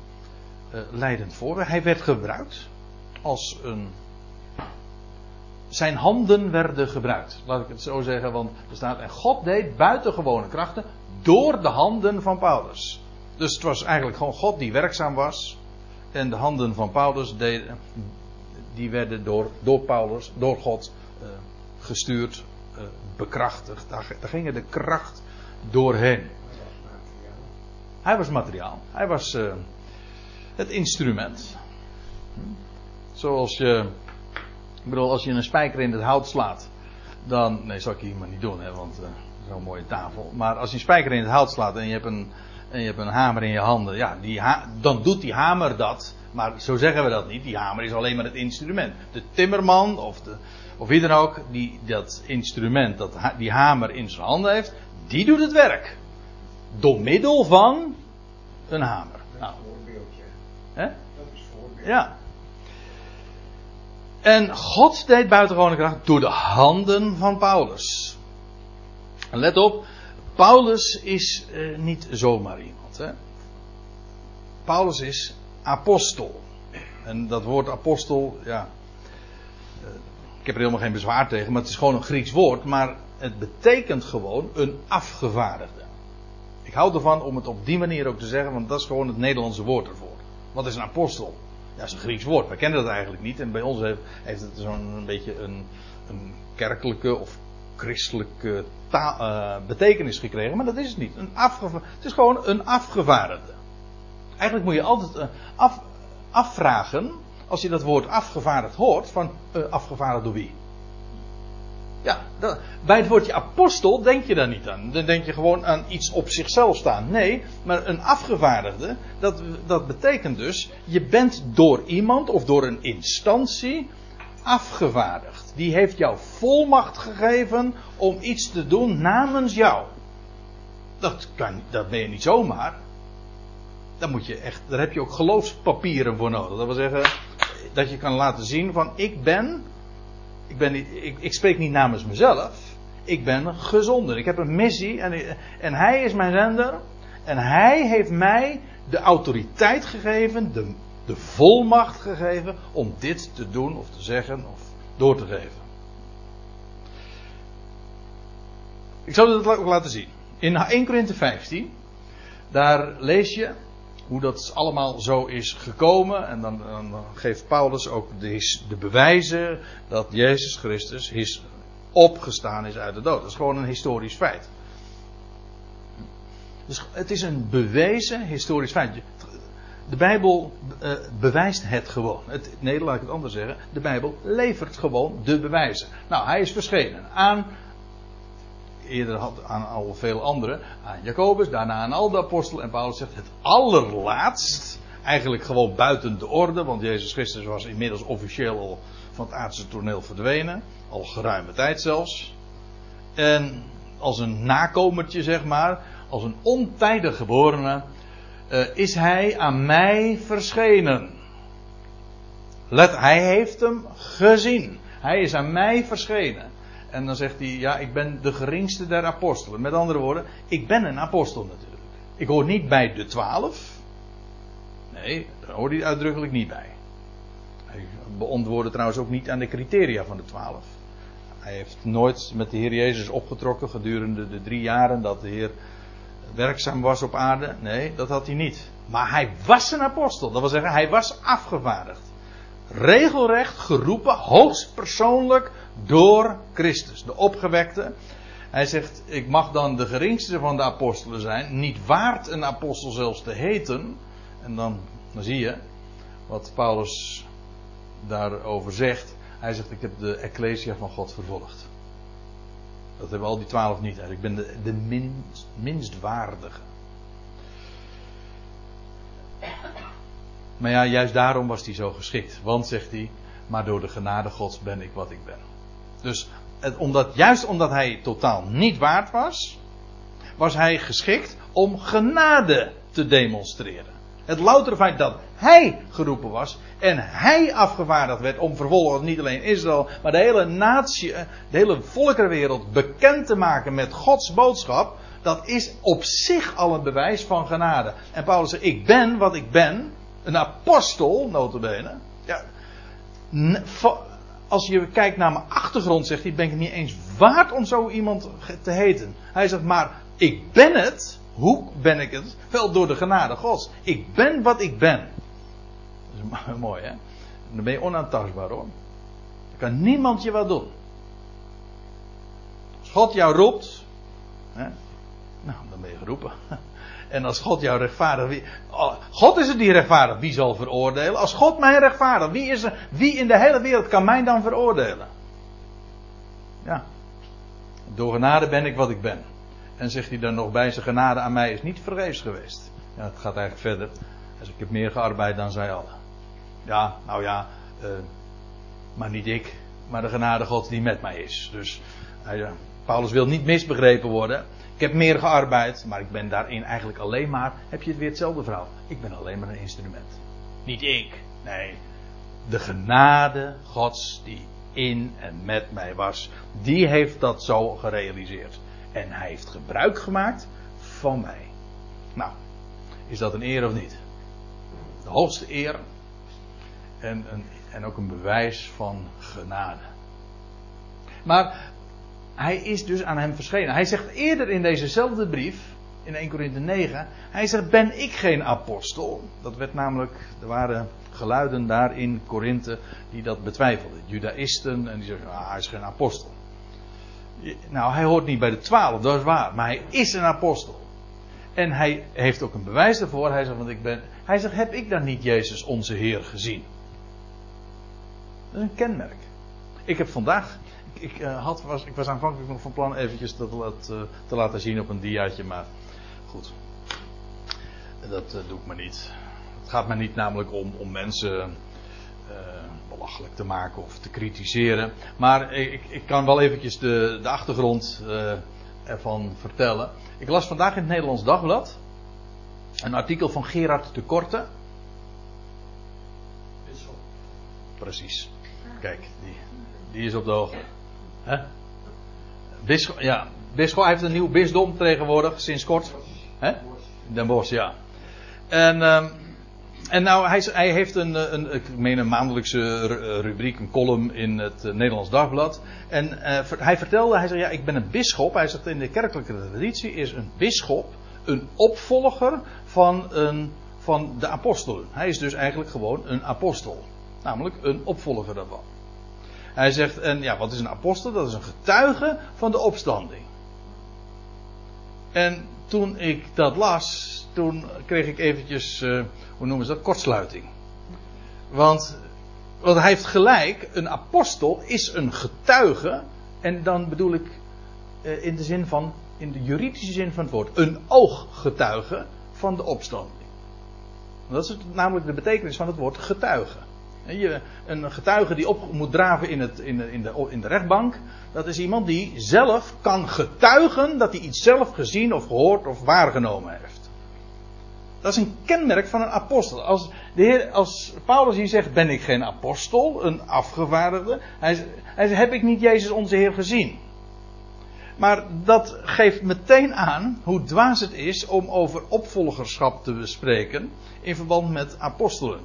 uh, leidend voor. Hij werd gebruikt als een. Zijn handen werden gebruikt. Laat ik het zo zeggen, want er staat. En God deed buitengewone krachten door de handen van Paulus. Dus het was eigenlijk gewoon God die werkzaam was. En de handen van Paulus deden, die werden door, door Paulus, door God uh, gestuurd, uh, bekrachtigd. Daar, daar ging de kracht doorheen. Hij was materiaal. Hij was het instrument. Zoals je. Ik bedoel, als je een spijker in het hout slaat. Dan. Nee, zal ik hier maar niet doen, hè, want. Uh, Zo'n mooie tafel. Maar als je een spijker in het hout slaat en je hebt een, en je hebt een hamer in je handen. Ja, die dan doet die hamer dat. Maar zo zeggen we dat niet. Die hamer is alleen maar het instrument. De timmerman of, de, of wie dan ook. Die dat instrument, dat, die hamer in zijn handen heeft. Die doet het werk. Door middel van een hamer. Nou. Ja. En God deed buitengewone kracht door de handen van Paulus. En let op, Paulus is uh, niet zomaar iemand. Hè? Paulus is apostel. En dat woord apostel, ja. Uh, ik heb er helemaal geen bezwaar tegen, maar het is gewoon een Grieks woord. Maar het betekent gewoon een afgevaardigde. Ik hou ervan om het op die manier ook te zeggen, want dat is gewoon het Nederlandse woord ervoor. Wat is een apostel? Dat is een Grieks woord. Wij kennen dat eigenlijk niet. En bij ons heeft, heeft het zo'n beetje een, een kerkelijke of christelijke taal, uh, betekenis gekregen, maar dat is het niet. Een het is gewoon een afgevaardigde. Eigenlijk moet je altijd uh, af, afvragen, als je dat woord afgevaardigd hoort, van uh, afgevaardigd door wie? Ja, bij het woordje apostel denk je daar niet aan. Dan denk je gewoon aan iets op zichzelf staan. Nee, maar een afgevaardigde, dat, dat betekent dus, je bent door iemand of door een instantie afgevaardigd. Die heeft jou volmacht gegeven om iets te doen namens jou. Dat, kan, dat ben je niet zomaar. Daar, moet je echt, daar heb je ook geloofspapieren voor nodig. Dat wil zeggen dat je kan laten zien van ik ben, ik, ben niet, ik, ik spreek niet namens mezelf. Ik ben gezonden. Ik heb een missie en, en hij is mijn zender. En hij heeft mij de autoriteit gegeven, de, de volmacht gegeven om dit te doen of te zeggen of door te geven. Ik zal het ook laten zien. In 1 Korinthe 15, daar lees je hoe dat allemaal zo is gekomen. En dan, dan geeft Paulus ook de, de, bewijzen dat Jezus Christus is opgestaan is uit de dood. Dat is gewoon een historisch feit. Dus het is een bewezen historisch feit. De Bijbel uh, bewijst het gewoon. Het, nee, laat ik het anders zeggen. De Bijbel levert gewoon de bewijzen. Nou, hij is verschenen aan. Eerder had aan al veel anderen. Aan Jacobus, daarna aan al de apostelen. En Paulus zegt het allerlaatst. Eigenlijk gewoon buiten de orde. Want Jezus Christus was inmiddels officieel al van het aardse toneel verdwenen. Al geruime tijd zelfs. En als een nakomertje, zeg maar. Als een ontijdig geborene uh, is hij aan mij verschenen. Let, hij heeft hem gezien. Hij is aan mij verschenen. En dan zegt hij, ja, ik ben de geringste der apostelen. Met andere woorden, ik ben een apostel natuurlijk. Ik hoor niet bij de twaalf. Nee, daar hoort hij uitdrukkelijk niet bij. Hij beantwoordde trouwens ook niet aan de criteria van de twaalf. Hij heeft nooit met de Heer Jezus opgetrokken gedurende de drie jaren dat de Heer werkzaam was op aarde. Nee, dat had hij niet. Maar hij was een apostel. Dat wil zeggen, hij was afgevaardigd. Regelrecht geroepen, hoogstpersoonlijk door Christus, de opgewekte. Hij zegt, ik mag dan de geringste van de apostelen zijn, niet waard een apostel zelfs te heten. En dan, dan zie je wat Paulus daarover zegt. Hij zegt, ik heb de Ecclesia van God vervolgd. Dat hebben al die twaalf niet. Ik ben de, de minst, minst waardige. Maar ja, juist daarom was hij zo geschikt. Want, zegt hij, maar door de genade gods ben ik wat ik ben. Dus omdat, juist omdat hij totaal niet waard was, was hij geschikt om genade te demonstreren. Het loutere feit dat hij geroepen was en hij afgevaardigd werd om vervolgens niet alleen Israël, maar de hele natie, de hele volkerenwereld bekend te maken met Gods boodschap, dat is op zich al een bewijs van genade. En Paulus zegt, ik ben wat ik ben, een apostel, notabene. Ja, als je kijkt naar mijn achtergrond, zegt hij, ben ik niet eens waard om zo iemand te heten. Hij zegt, maar ik ben het. Hoe ben ik het? Wel door de genade Gods. Ik ben wat ik ben. Dat is [laughs] mooi, hè? Dan ben je onaantastbaar, hoor. Dan kan niemand je wat doen. Als God jou roept, hè, nou, dan ben je geroepen. [laughs] En als God jou rechtvaardigt, oh, God is het die rechtvaardigt, wie zal veroordelen? Als God mij rechtvaardigt, wie, is er, wie in de hele wereld kan mij dan veroordelen? Ja. Door genade ben ik wat ik ben. En zegt hij dan nog bij, zijn genade aan mij is niet vergeefs geweest. Ja, het gaat eigenlijk verder. Dus ik heb meer gearbeid dan zij allen. Ja, nou ja, uh, maar niet ik, maar de genade God die met mij is. Dus uh, Paulus wil niet misbegrepen worden. Ik heb meer gearbeid, maar ik ben daarin eigenlijk alleen maar. Heb je het weer hetzelfde verhaal? Ik ben alleen maar een instrument. Niet ik. Nee. De genade Gods die in en met mij was, die heeft dat zo gerealiseerd. En hij heeft gebruik gemaakt van mij. Nou, is dat een eer of niet? De hoogste eer. En, een, en ook een bewijs van genade. Maar hij is dus aan hem verschenen. Hij zegt eerder in dezezelfde brief, in 1 Korinthe 9, hij zegt, ben ik geen apostel? Dat werd namelijk, er waren geluiden daar in Korinthe die dat betwijfelden. Judaïsten, en die zeggen, ah, hij is geen apostel. Nou, hij hoort niet bij de twaalf, dat is waar, maar hij is een apostel. En hij heeft ook een bewijs daarvoor. Hij zegt, want ik ben, hij zegt, heb ik dan niet Jezus onze Heer gezien? Dat is een kenmerk. Ik heb vandaag ik, uh, had, was, ik was aanvankelijk nog van plan eventjes dat uh, te laten zien op een diaatje, maar goed. Dat uh, doe ik maar niet. Het gaat mij niet namelijk om, om mensen belachelijk te maken of te kritiseren. Maar ik, ik kan wel eventjes de, de achtergrond ervan vertellen. Ik las vandaag in het Nederlands Dagblad een artikel van Gerard de Korte. Precies. Kijk, die, die is op de hoogte. Hè? Bisschop, ja, bisschop heeft een nieuw bisdom tegenwoordig, sinds kort. Hè? Den Bosch, ja. En, um, en nou, hij, hij heeft een, een, ik meen een maandelijkse rubriek, een column in het Nederlands Dagblad. En uh, hij vertelde, hij zei, ja, ik ben een bisschop. Hij zegt, in de kerkelijke traditie is een bisschop een opvolger van, een, van de apostelen. Hij is dus eigenlijk gewoon een apostel. Namelijk een opvolger daarvan. Hij zegt, en ja, wat is een apostel? Dat is een getuige van de opstanding. En toen ik dat las, toen kreeg ik eventjes, uh, hoe noemen ze dat, kortsluiting. Want, want hij heeft gelijk, een apostel is een getuige, en dan bedoel ik uh, in de zin van, in de juridische zin van het woord, een ooggetuige van de opstanding. Dat is namelijk de betekenis van het woord getuige. Een getuige die op moet draven in, het, in, de, in, de, in de rechtbank, dat is iemand die zelf kan getuigen dat hij iets zelf gezien of gehoord of waargenomen heeft. Dat is een kenmerk van een apostel. Als, de heer, als Paulus hier zegt, ben ik geen apostel, een afgevaardigde, hij, hij zegt, heb ik niet Jezus onze Heer gezien? Maar dat geeft meteen aan hoe dwaas het is om over opvolgerschap te bespreken in verband met apostelen.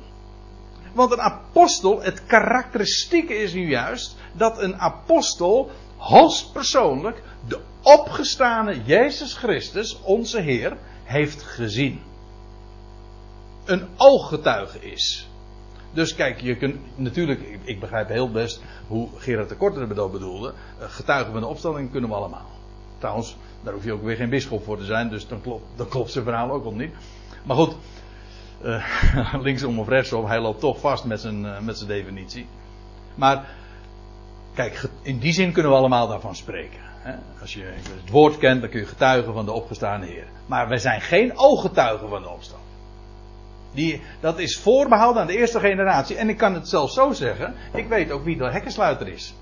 Want een apostel, het karakteristieke is nu juist dat een apostel hoogstpersoonlijk de opgestane Jezus Christus, onze Heer, heeft gezien. Een ooggetuige is. Dus kijk, je kunt natuurlijk, ik begrijp heel best hoe Gerard de Korte dat bedoelde. Eh, getuigen van de opstelling kunnen we allemaal. Trouwens, daar hoef je ook weer geen bischop voor te zijn, dus dan klopt, dan klopt zijn verhaal ook al niet. Maar goed, uh, [laughs] linksom of rechtsom, hij loopt toch vast met zijn, uh, met zijn definitie. Maar, kijk, in die zin kunnen we allemaal daarvan spreken. Als je het woord kent, dan kun je getuigen van de opgestaande Heer. Maar wij zijn geen ooggetuigen van de opstand. Die, dat is voorbehouden aan de eerste generatie. En ik kan het zelfs zo zeggen. Ik weet ook wie de hekkensluiter is.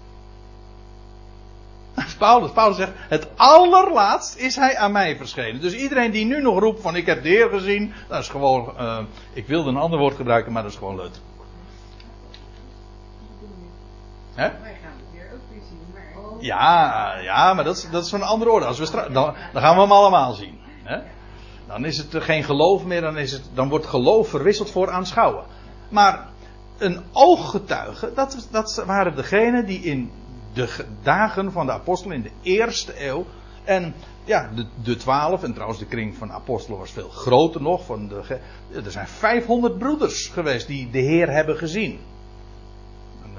[laughs] Paulus, Paulus zegt, het allerlaatst is hij aan mij verschenen. Dus iedereen die nu nog roept van ik heb de Heer gezien, dat is gewoon, uh, ik wilde een ander woord gebruiken, maar dat is gewoon leuk. Hè? Wij gaan het weer ook weer zien, maar... Ja, ja, maar dat is, dat is van een andere orde. Als we dan, dan gaan we hem allemaal zien. Hè? Dan is het geen geloof meer, dan, is het, dan wordt geloof verwisseld voor aanschouwen. Maar een ooggetuige, dat, dat waren degenen die in de dagen van de apostelen in de eerste eeuw. En ja, de, de twaalf, en trouwens de kring van apostelen was veel groter nog. Van de, er zijn 500 broeders geweest die de Heer hebben gezien. En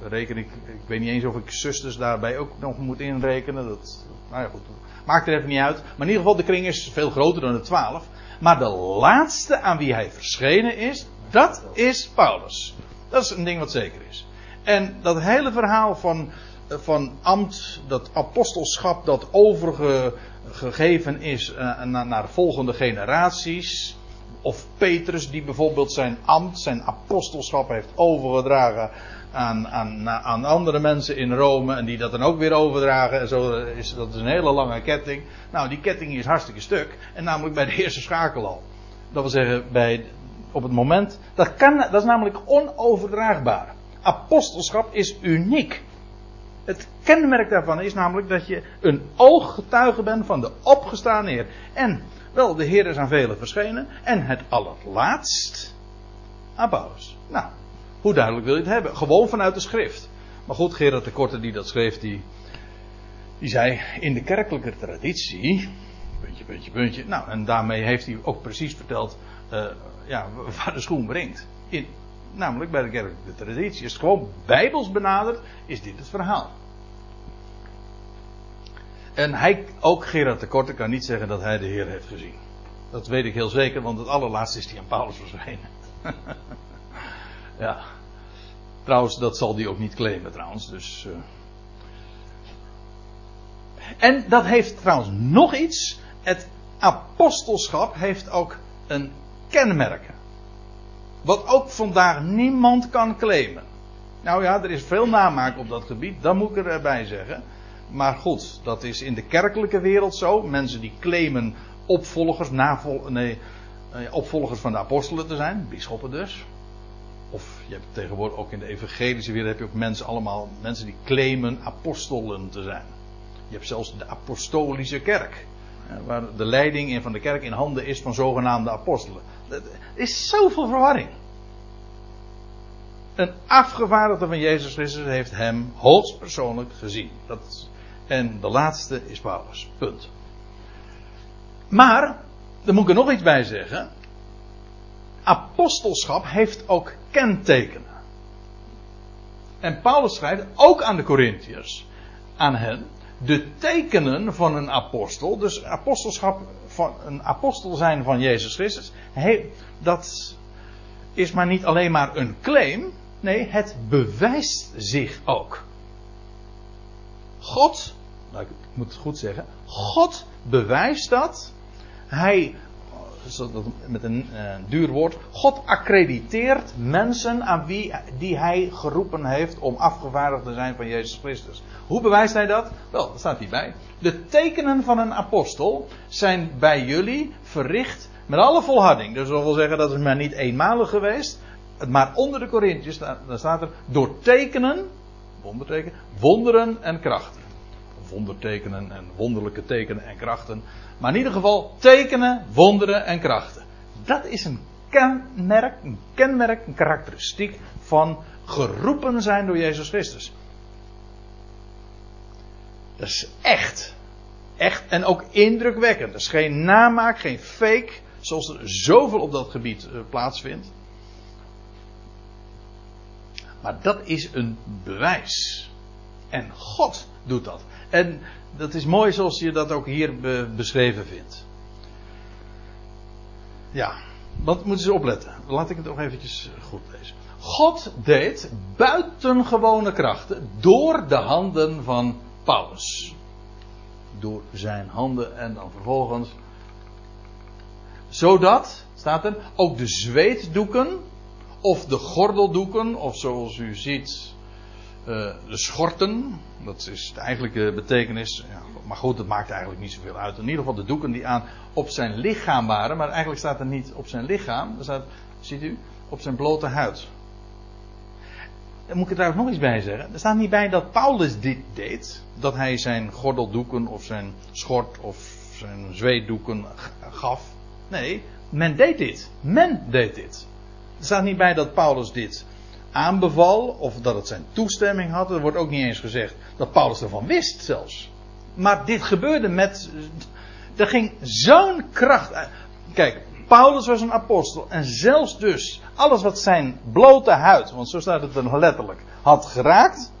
dan reken ik, ik weet niet eens of ik zusters daarbij ook nog moet inrekenen. Dat, nou ja, goed, maakt er even niet uit. Maar in ieder geval, de kring is veel groter dan de twaalf. Maar de laatste aan wie hij verschenen is, dat is Paulus. Dat is een ding wat zeker is. En dat hele verhaal van van ambt, dat apostelschap dat overgegeven is uh, naar, volgende generaties. Of Petrus die bijvoorbeeld zijn ambt, zijn apostelschap heeft overgedragen aan, aan, aan andere mensen in Rome. En die dat dan ook weer overdragen. En zo is, dat is een hele lange ketting. Nou, die ketting is hartstikke stuk. En namelijk bij de eerste schakel al. Dat wil zeggen, bij, op het moment. Dat, kan, dat is namelijk onoverdraagbaar. Apostelschap is uniek. Het kenmerk daarvan is namelijk dat je een ooggetuige bent van de opgestaan Heer. En wel, de Heer is aan velen verschenen. En het allerlaatst aan Paulus. Nou, hoe duidelijk wil je het hebben? Gewoon vanuit de schrift. Maar goed, Gerard de Korte die dat schreef, die, die zei in de kerkelijke traditie. Puntje, puntje, puntje. Nou, en daarmee heeft hij ook precies verteld uh, ja, [laughs] waar de schoen brengt. In, namelijk bij de kerkelijke traditie. Is gewoon bijbels benaderd, is dit het verhaal. En hij, ook Gerard de Korte, kan niet zeggen dat hij de Heer heeft gezien. Dat weet ik heel zeker, want het allerlaatste is hij aan Paulus verschenen. [laughs] ja. Trouwens, dat zal hij ook niet claimen trouwens. Dus, uh... En dat heeft trouwens nog iets. Het apostelschap heeft ook een kenmerk. Wat ook vandaag niemand kan claimen. Nou ja, er is veel namaak op dat gebied, dat moet ik erbij zeggen. Maar goed, dat is in de kerkelijke wereld zo. Mensen die claimen opvolgers, navol, nee, eh, opvolgers van de apostelen te zijn, bisschoppen dus. Of je hebt tegenwoordig ook in de evangelische wereld heb je ook mensen allemaal, mensen die claimen apostelen te zijn. Je hebt zelfs de apostolische kerk. Waar de leiding van de kerk in handen is van zogenaamde apostelen. Er is zoveel verwarring. Een afgevaardigde van Jezus Christus heeft hem hoogstpersoonlijk gezien. Dat, en de laatste is Paulus. Punt. Maar, daar moet ik er nog iets bij zeggen. Apostelschap heeft ook kentekenen. En Paulus schrijft ook aan de Corinthiërs, aan hen, de tekenen van een apostel, dus apostelschap van een apostel zijn van Jezus Christus, dat is maar niet alleen maar een claim, nee, het bewijst zich ook. God, nou ik moet het goed zeggen, God bewijst dat. Hij, met een uh, duur woord, God accrediteert mensen aan wie die hij geroepen heeft om afgevaardigd te zijn van Jezus Christus. Hoe bewijst hij dat? Wel, dat staat hierbij. De tekenen van een apostel zijn bij jullie verricht met alle volharding. Dus dat wil zeggen dat is maar niet eenmalig geweest. Maar onder de Corinthiërs staat, staat er door tekenen, wondertekenen, wonderen en krachten. Wondertekenen en wonderlijke tekenen en krachten. Maar in ieder geval tekenen, wonderen en krachten. Dat is een kenmerk, een kenmerk, een karakteristiek van geroepen zijn door Jezus Christus. Dat is echt. Echt en ook indrukwekkend. Dat is geen namaak, geen fake, zoals er zoveel op dat gebied uh, plaatsvindt. Maar dat is een bewijs. En God doet dat. En dat is mooi zoals je dat ook hier be beschreven vindt. Ja, wat moeten ze opletten? Laat ik het nog eventjes goed lezen. God deed buitengewone krachten door de handen van Paulus. door zijn handen. En dan vervolgens. Zodat, staat er, ook de zweetdoeken. Of de gordeldoeken. Of zoals u ziet. Uh, de schorten. Dat is de eigenlijke betekenis. Ja, maar goed, dat maakt eigenlijk niet zoveel uit. In ieder geval de doeken die aan op zijn lichaam waren. Maar eigenlijk staat er niet op zijn lichaam. Er staat, ziet u, op zijn blote huid. Daar moet ik er trouwens nog iets bij zeggen. Er staat niet bij dat Paulus dit deed. Dat hij zijn gordeldoeken of zijn schort of zijn zweetdoeken gaf. Nee, men deed dit. Men deed dit. Er staat niet bij dat Paulus dit aanbeval of dat het zijn toestemming had. Er wordt ook niet eens gezegd dat Paulus ervan wist zelfs. Maar dit gebeurde met. Er ging zo'n kracht. Kijk, Paulus was een apostel. En zelfs dus alles wat zijn blote huid, want zo staat het er letterlijk, had geraakt.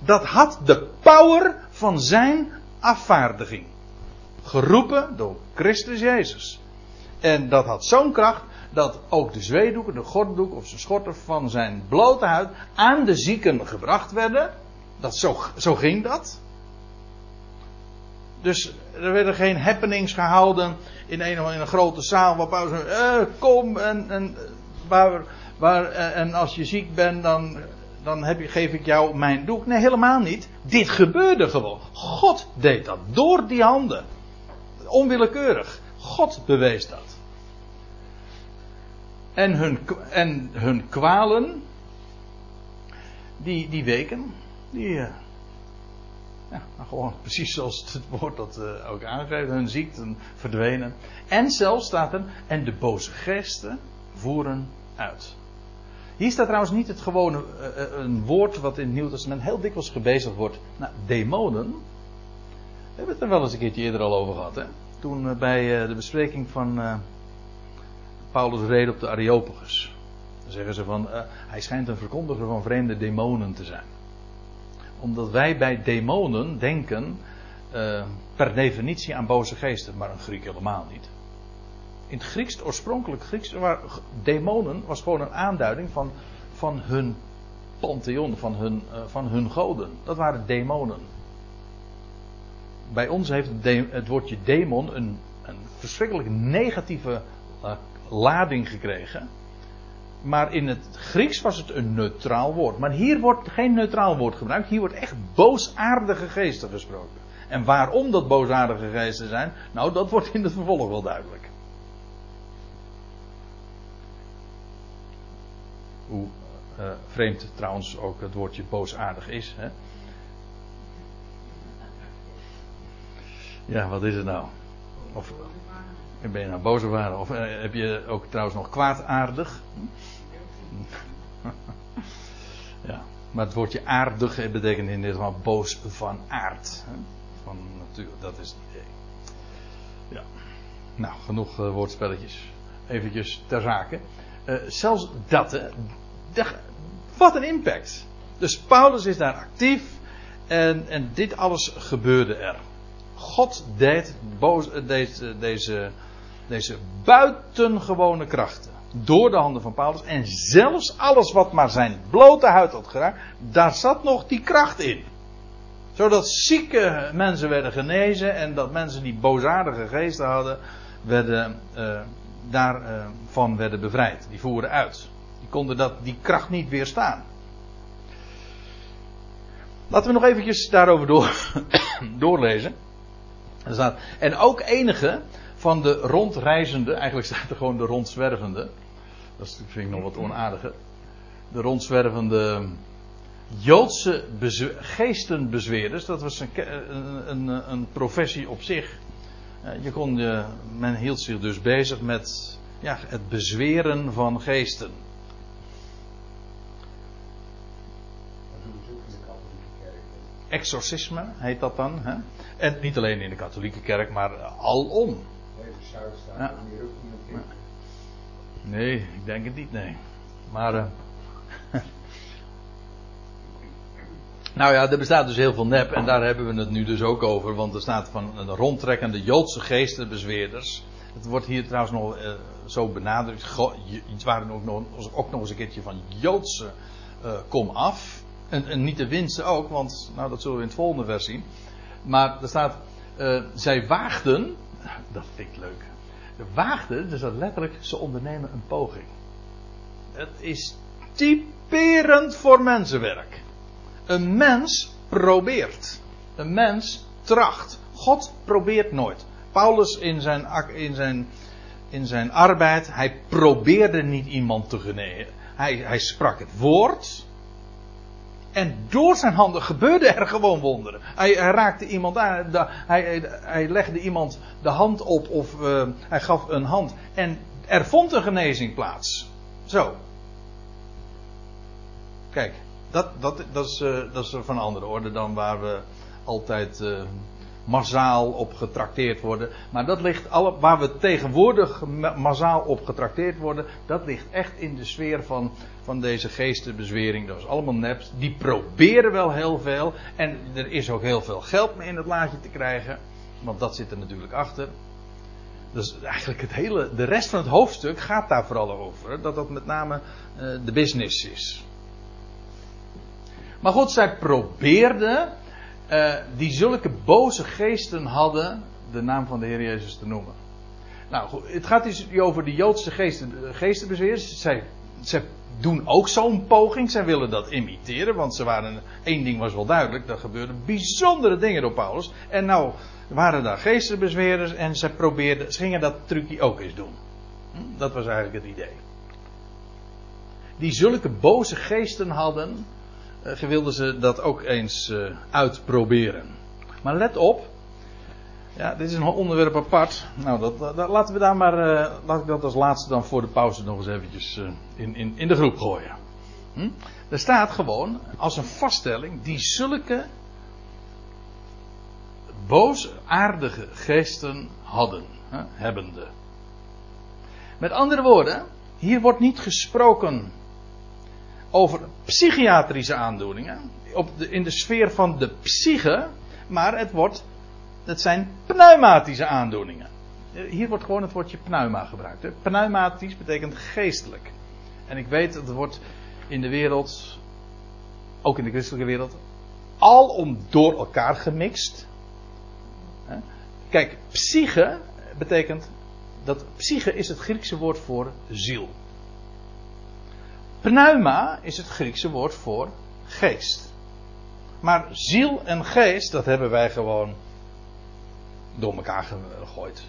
Dat had de power van zijn afvaardiging. Geroepen door Christus Jezus. En dat had zo'n kracht dat ook de zweedoeken, de gorddoek of zijn schorten van zijn blote huid aan de zieken gebracht werden. Dat zo, zo ging dat. Dus er werden geen happenings gehouden in een, in een grote zaal waar Paulus eh, kom en, en, waar, waar, eh, en als je ziek bent dan, dan heb geef ik jou mijn doek. Nee, helemaal niet. Dit gebeurde gewoon. God deed dat door die handen. Onwillekeurig. God bewees dat. En hun, en hun kwalen, die, die weken, die, eh, ja, nou gewoon precies zoals het [laughs] woord dat uh, ook aangeeft. Hun ziekten verdwenen. En zelfs staat er, en de boze geesten voeren uit. Hier staat trouwens niet het gewone, uh, een woord wat in het Nieuw Testament heel dikwijls gebezigd wordt. Nou, demonen. We hebben het er wel eens een keertje eerder al over gehad. Hè? Toen bij de bespreking van Paulus reden op de Areopagus. Dan zeggen ze van, hij schijnt een verkondiger van vreemde demonen te zijn omdat wij bij demonen denken uh, per definitie aan boze geesten, maar een Griek helemaal niet. In het Grieks, oorspronkelijk Grieks, waar demonen was gewoon een aanduiding van, van hun pantheon, van hun, uh, van hun goden. Dat waren demonen. Bij ons heeft het, woordje demon een, een verschrikkelijk negatieve lading gekregen. Maar in het Grieks was het een neutraal woord. Maar hier wordt geen neutraal woord gebruikt. Hier wordt echt boosaardige geesten gesproken. En waarom dat boosaardige geesten zijn, nou dat wordt in het vervolg wel duidelijk. Hoe uh, vreemd trouwens ook het woordje boosaardig is. Hè? Ja, wat is het nou? Of ben je nou boos of aardig? Of uh, heb je ook trouwens nog kwaadaardig? [laughs] ja, maar het woordje aardig betekent in dit geval boos van aard. Van natuur, dat is het idee. Ja. Nou, genoeg woordspelletjes. Eventjes ter zake. Zelfs dat, wat een impact. Dus Paulus is daar actief en, en dit alles gebeurde er. God deed boos, deze, deze, deze buitengewone krachten door de handen van Paulus. En zelfs alles wat maar zijn blote huid had geraakt, daar zat nog die kracht in. Zodat zieke mensen werden genezen en dat mensen die boosaardige geesten hadden, werden, uh, daarvan uh, werden bevrijd. Die voeren uit. Die konden dat, die kracht niet weerstaan. Laten we nog eventjes daarover door, [coughs] doorlezen. En ook enige van de rondreizende, eigenlijk staat er gewoon de rondzwervende. Dat vind ik nog wat onaardiger. De rondzwervende Joodse geestenbezweerders, dat was een, een, een, professie op zich. Je kon, men hield zich dus bezig met ja, het bezweren van geesten. Exorcisme heet dat dan. Hè? En niet alleen in de katholieke kerk, maar alom. Ja. Nee, ik denk het niet, nee. Maar. Uh, [laughs] nou ja, er bestaat dus heel veel nep en daar hebben we het nu dus ook over. Want er staat van een rondtrekkende Joodse geestenbezweerders. Het wordt hier trouwens nog uh, zo benadrukt. Het waren ook nog, ook nog eens een keertje van Joodse uh, kom af. En, en, niet de winsten ook, want nou, dat zullen we in het volgende vers zien. Maar er staat uh, zij waagden, [laughs] dat vind ik leuk. Waagden, dus dat letterlijk, ze ondernemen een poging. Het is typerend voor mensenwerk. Een mens probeert. Een mens tracht. God probeert nooit. Paulus in zijn, in zijn, in zijn arbeid, hij probeerde niet iemand te genezen. Hij, hij sprak het woord. En door zijn handen gebeurde er gewoon wonderen. Hij, raakte iemand aan. hij, hij, legde iemand de hand op of uh, hij gaf een hand. En er vond een genezing plaats. Zo. Kijk, dat, dat, dat, is, uh, dat is van een andere orde dan waar we altijd uh, massaal op getrakteerd worden. Maar dat ligt alle, waar we tegenwoordig massaal op getrakteerd worden, dat ligt echt in de sfeer van, van deze geestenbezwering. Dat is allemaal neps. Die proberen wel heel veel. En er is ook heel veel geld mee in het laadje te krijgen. Want dat zit er natuurlijk achter. Dus eigenlijk het hele, de rest van het hoofdstuk gaat daar vooral over. Dat dat met name uh, de business is. Maar goed, zij probeerden uh, die zulke boze geesten hadden de naam van de Heer Jezus te noemen. Nou goed, het gaat dus over de Joodse geesten, geestenbezeers. Zij, zij doen ook zo'n poging. Zij willen dat imiteren, want ze waren, één ding was wel duidelijk, er gebeurden bijzondere dingen door Paulus. En nou waren daar geestenbezweerders en ze probeerden, ze gingen dat trucje ook eens doen. Hm? Dat was eigenlijk het idee. Die zulke boze geesten hadden, wilden ze dat ook eens uh, uitproberen. Maar let op. Ja, dit is een onderwerp apart. Nou, dat, dat, laten we daar maar. Uh, laat ik dat als laatste dan voor de pauze nog eens eventjes in, in, in de groep gooien. Hm? Er staat gewoon als een vaststelling die zulke boosaardige geesten hadden, hè, hebbende. Met andere woorden, hier wordt niet gesproken over psychiatrische aandoeningen. Op de, in de sfeer van de psyche. Maar het, wordt, het zijn pneumatische aandoeningen. Hier wordt gewoon het woordje pneuma gebruikt. Pneumatisch betekent geestelijk. En ik weet dat het wordt in de wereld, ook in de christelijke wereld, alom door elkaar gemixt. Kijk, psyche betekent dat psyche is het Griekse woord voor ziel. Pneuma is het Griekse woord voor geest. Maar ziel en geest, dat hebben wij gewoon door elkaar gegooid.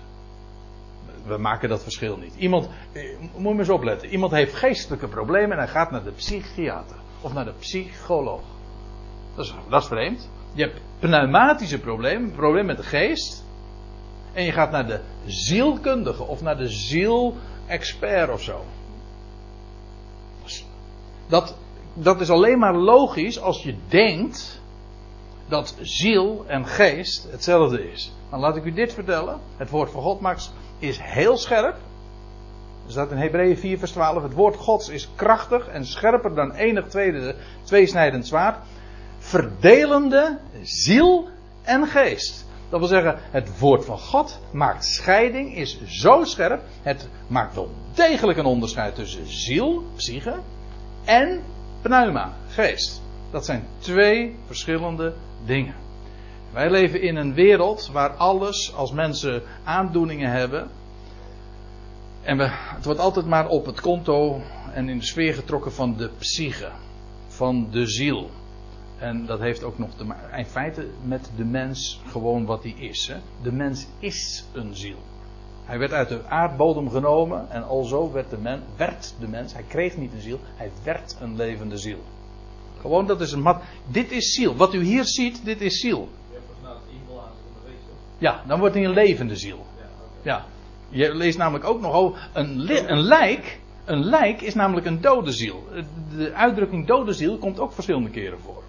We maken dat verschil niet. Iemand, eh, moet je eens opletten. Iemand heeft geestelijke problemen en hij gaat naar de psychiater. Of naar de psycholoog. Dat is, dat is vreemd. Je hebt pneumatische problemen, een probleem met de geest. En je gaat naar de zielkundige of naar de zielexpert of zo. Dat, dat is alleen maar logisch als je denkt dat ziel en geest hetzelfde is. Dan laat ik u dit vertellen. Het woord van God Max is heel scherp. Er staat in Hebreeën 4 vers 12. Het woord Gods is krachtig en scherper dan enig tweede, tweesnijdend zwaard. Verdelende ziel en geest. Dat wil zeggen, het woord van God maakt scheiding, is zo scherp. Het maakt wel degelijk een onderscheid tussen ziel, psyche, en pneuma, geest. Dat zijn twee verschillende dingen. Wij leven in een wereld waar alles, als mensen aandoeningen hebben. En we, het wordt altijd maar op het konto en in de sfeer getrokken van de psyche, van de ziel. En dat heeft ook nog te in feite, met de mens gewoon wat hij is. Hè? De mens is een ziel. Hij werd uit de aardbodem genomen en alzo werd de, men, werd de mens, hij kreeg niet een ziel, hij werd een levende ziel. Gewoon dat is een mat. Dit is ziel. Wat u hier ziet, dit is ziel. Ja, dan wordt hij een levende ziel. Ja. Je leest namelijk ook nog over een, een lijk. Een lijk is namelijk een dode ziel. De uitdrukking dode ziel komt ook verschillende keren voor.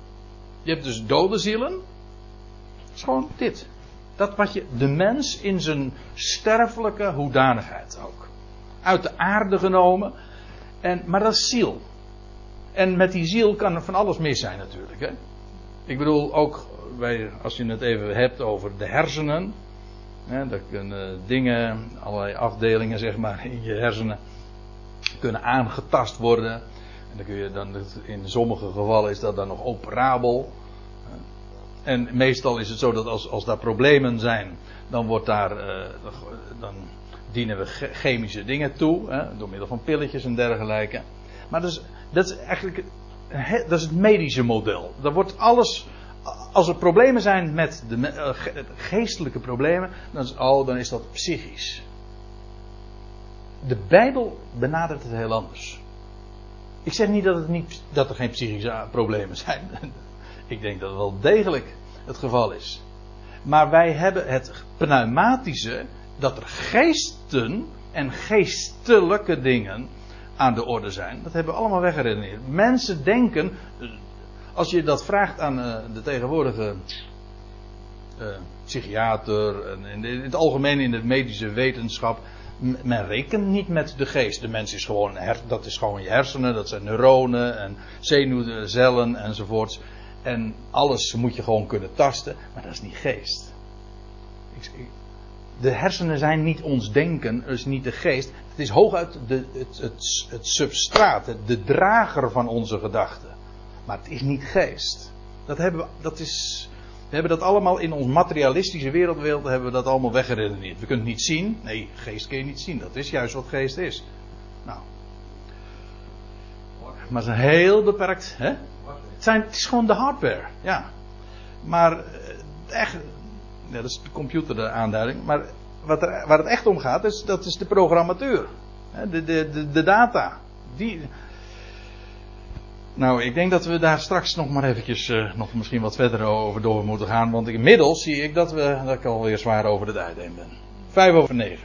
Je hebt dus dode zielen. Dat is gewoon dit. Dat wat je, de mens in zijn sterfelijke hoedanigheid ook. Uit de aarde genomen. En, maar dat is ziel. En met die ziel kan er van alles mis zijn natuurlijk. Hè? Ik bedoel ook, bij, als je het even hebt over de hersenen. Hè, kunnen dingen, allerlei afdelingen zeg maar in je hersenen kunnen aangetast worden. En dan kun je dan, in sommige gevallen is dat dan nog operabel. En meestal is het zo dat als, als daar problemen zijn, dan wordt daar, uh, dan dienen we chemische dingen toe, hè, door middel van pilletjes en dergelijke. Maar dus, dat is eigenlijk dat is het medische model. Dan wordt alles, als er problemen zijn met de uh, geestelijke problemen, dan is, oh, dan is dat psychisch. De Bijbel benadert het heel anders. Ik zeg niet dat, het niet dat er geen psychische problemen zijn. Ik denk dat het wel degelijk het geval is. Maar wij hebben het pneumatische, dat er geesten en geestelijke dingen aan de orde zijn. Dat hebben we allemaal weggeredeneerd. Mensen denken, als je dat vraagt aan uh, de tegenwoordige uh, psychiater en in, in, het algemeen in de medische wetenschap, men rekent niet met de geest. De mens is gewoon, dat is gewoon je hersenen, dat zijn neuronen en zenuwcellen enzovoorts. En alles moet je gewoon kunnen tasten, maar dat is niet geest. De hersenen zijn niet ons denken, dus niet de geest. Het is hooguit de, het, het, het substraat, de drager van onze gedachten. Maar het is niet geest. Dat hebben we, dat is, we hebben dat allemaal in ons materialistische wereldbeeld hebben we dat allemaal weggeredeneerd. We kunnen het niet zien. Nee, geest kun je niet zien. Dat is juist wat geest is. Nou. Maar het is een heel beperkt. Hè? Het, zijn, het is gewoon de hardware. Ja. Maar eh, echt, ja, dat is de computer de aanduiding. Maar wat er, waar het echt om gaat, is, dat is de programmateur. De, de, de, de data. Die, nou, ik denk dat we daar straks nog maar eventjes uh, nog misschien wat verder over door moeten gaan. Want inmiddels zie ik dat, we, dat ik alweer zwaar over de tijd heen ben. Vijf over negen.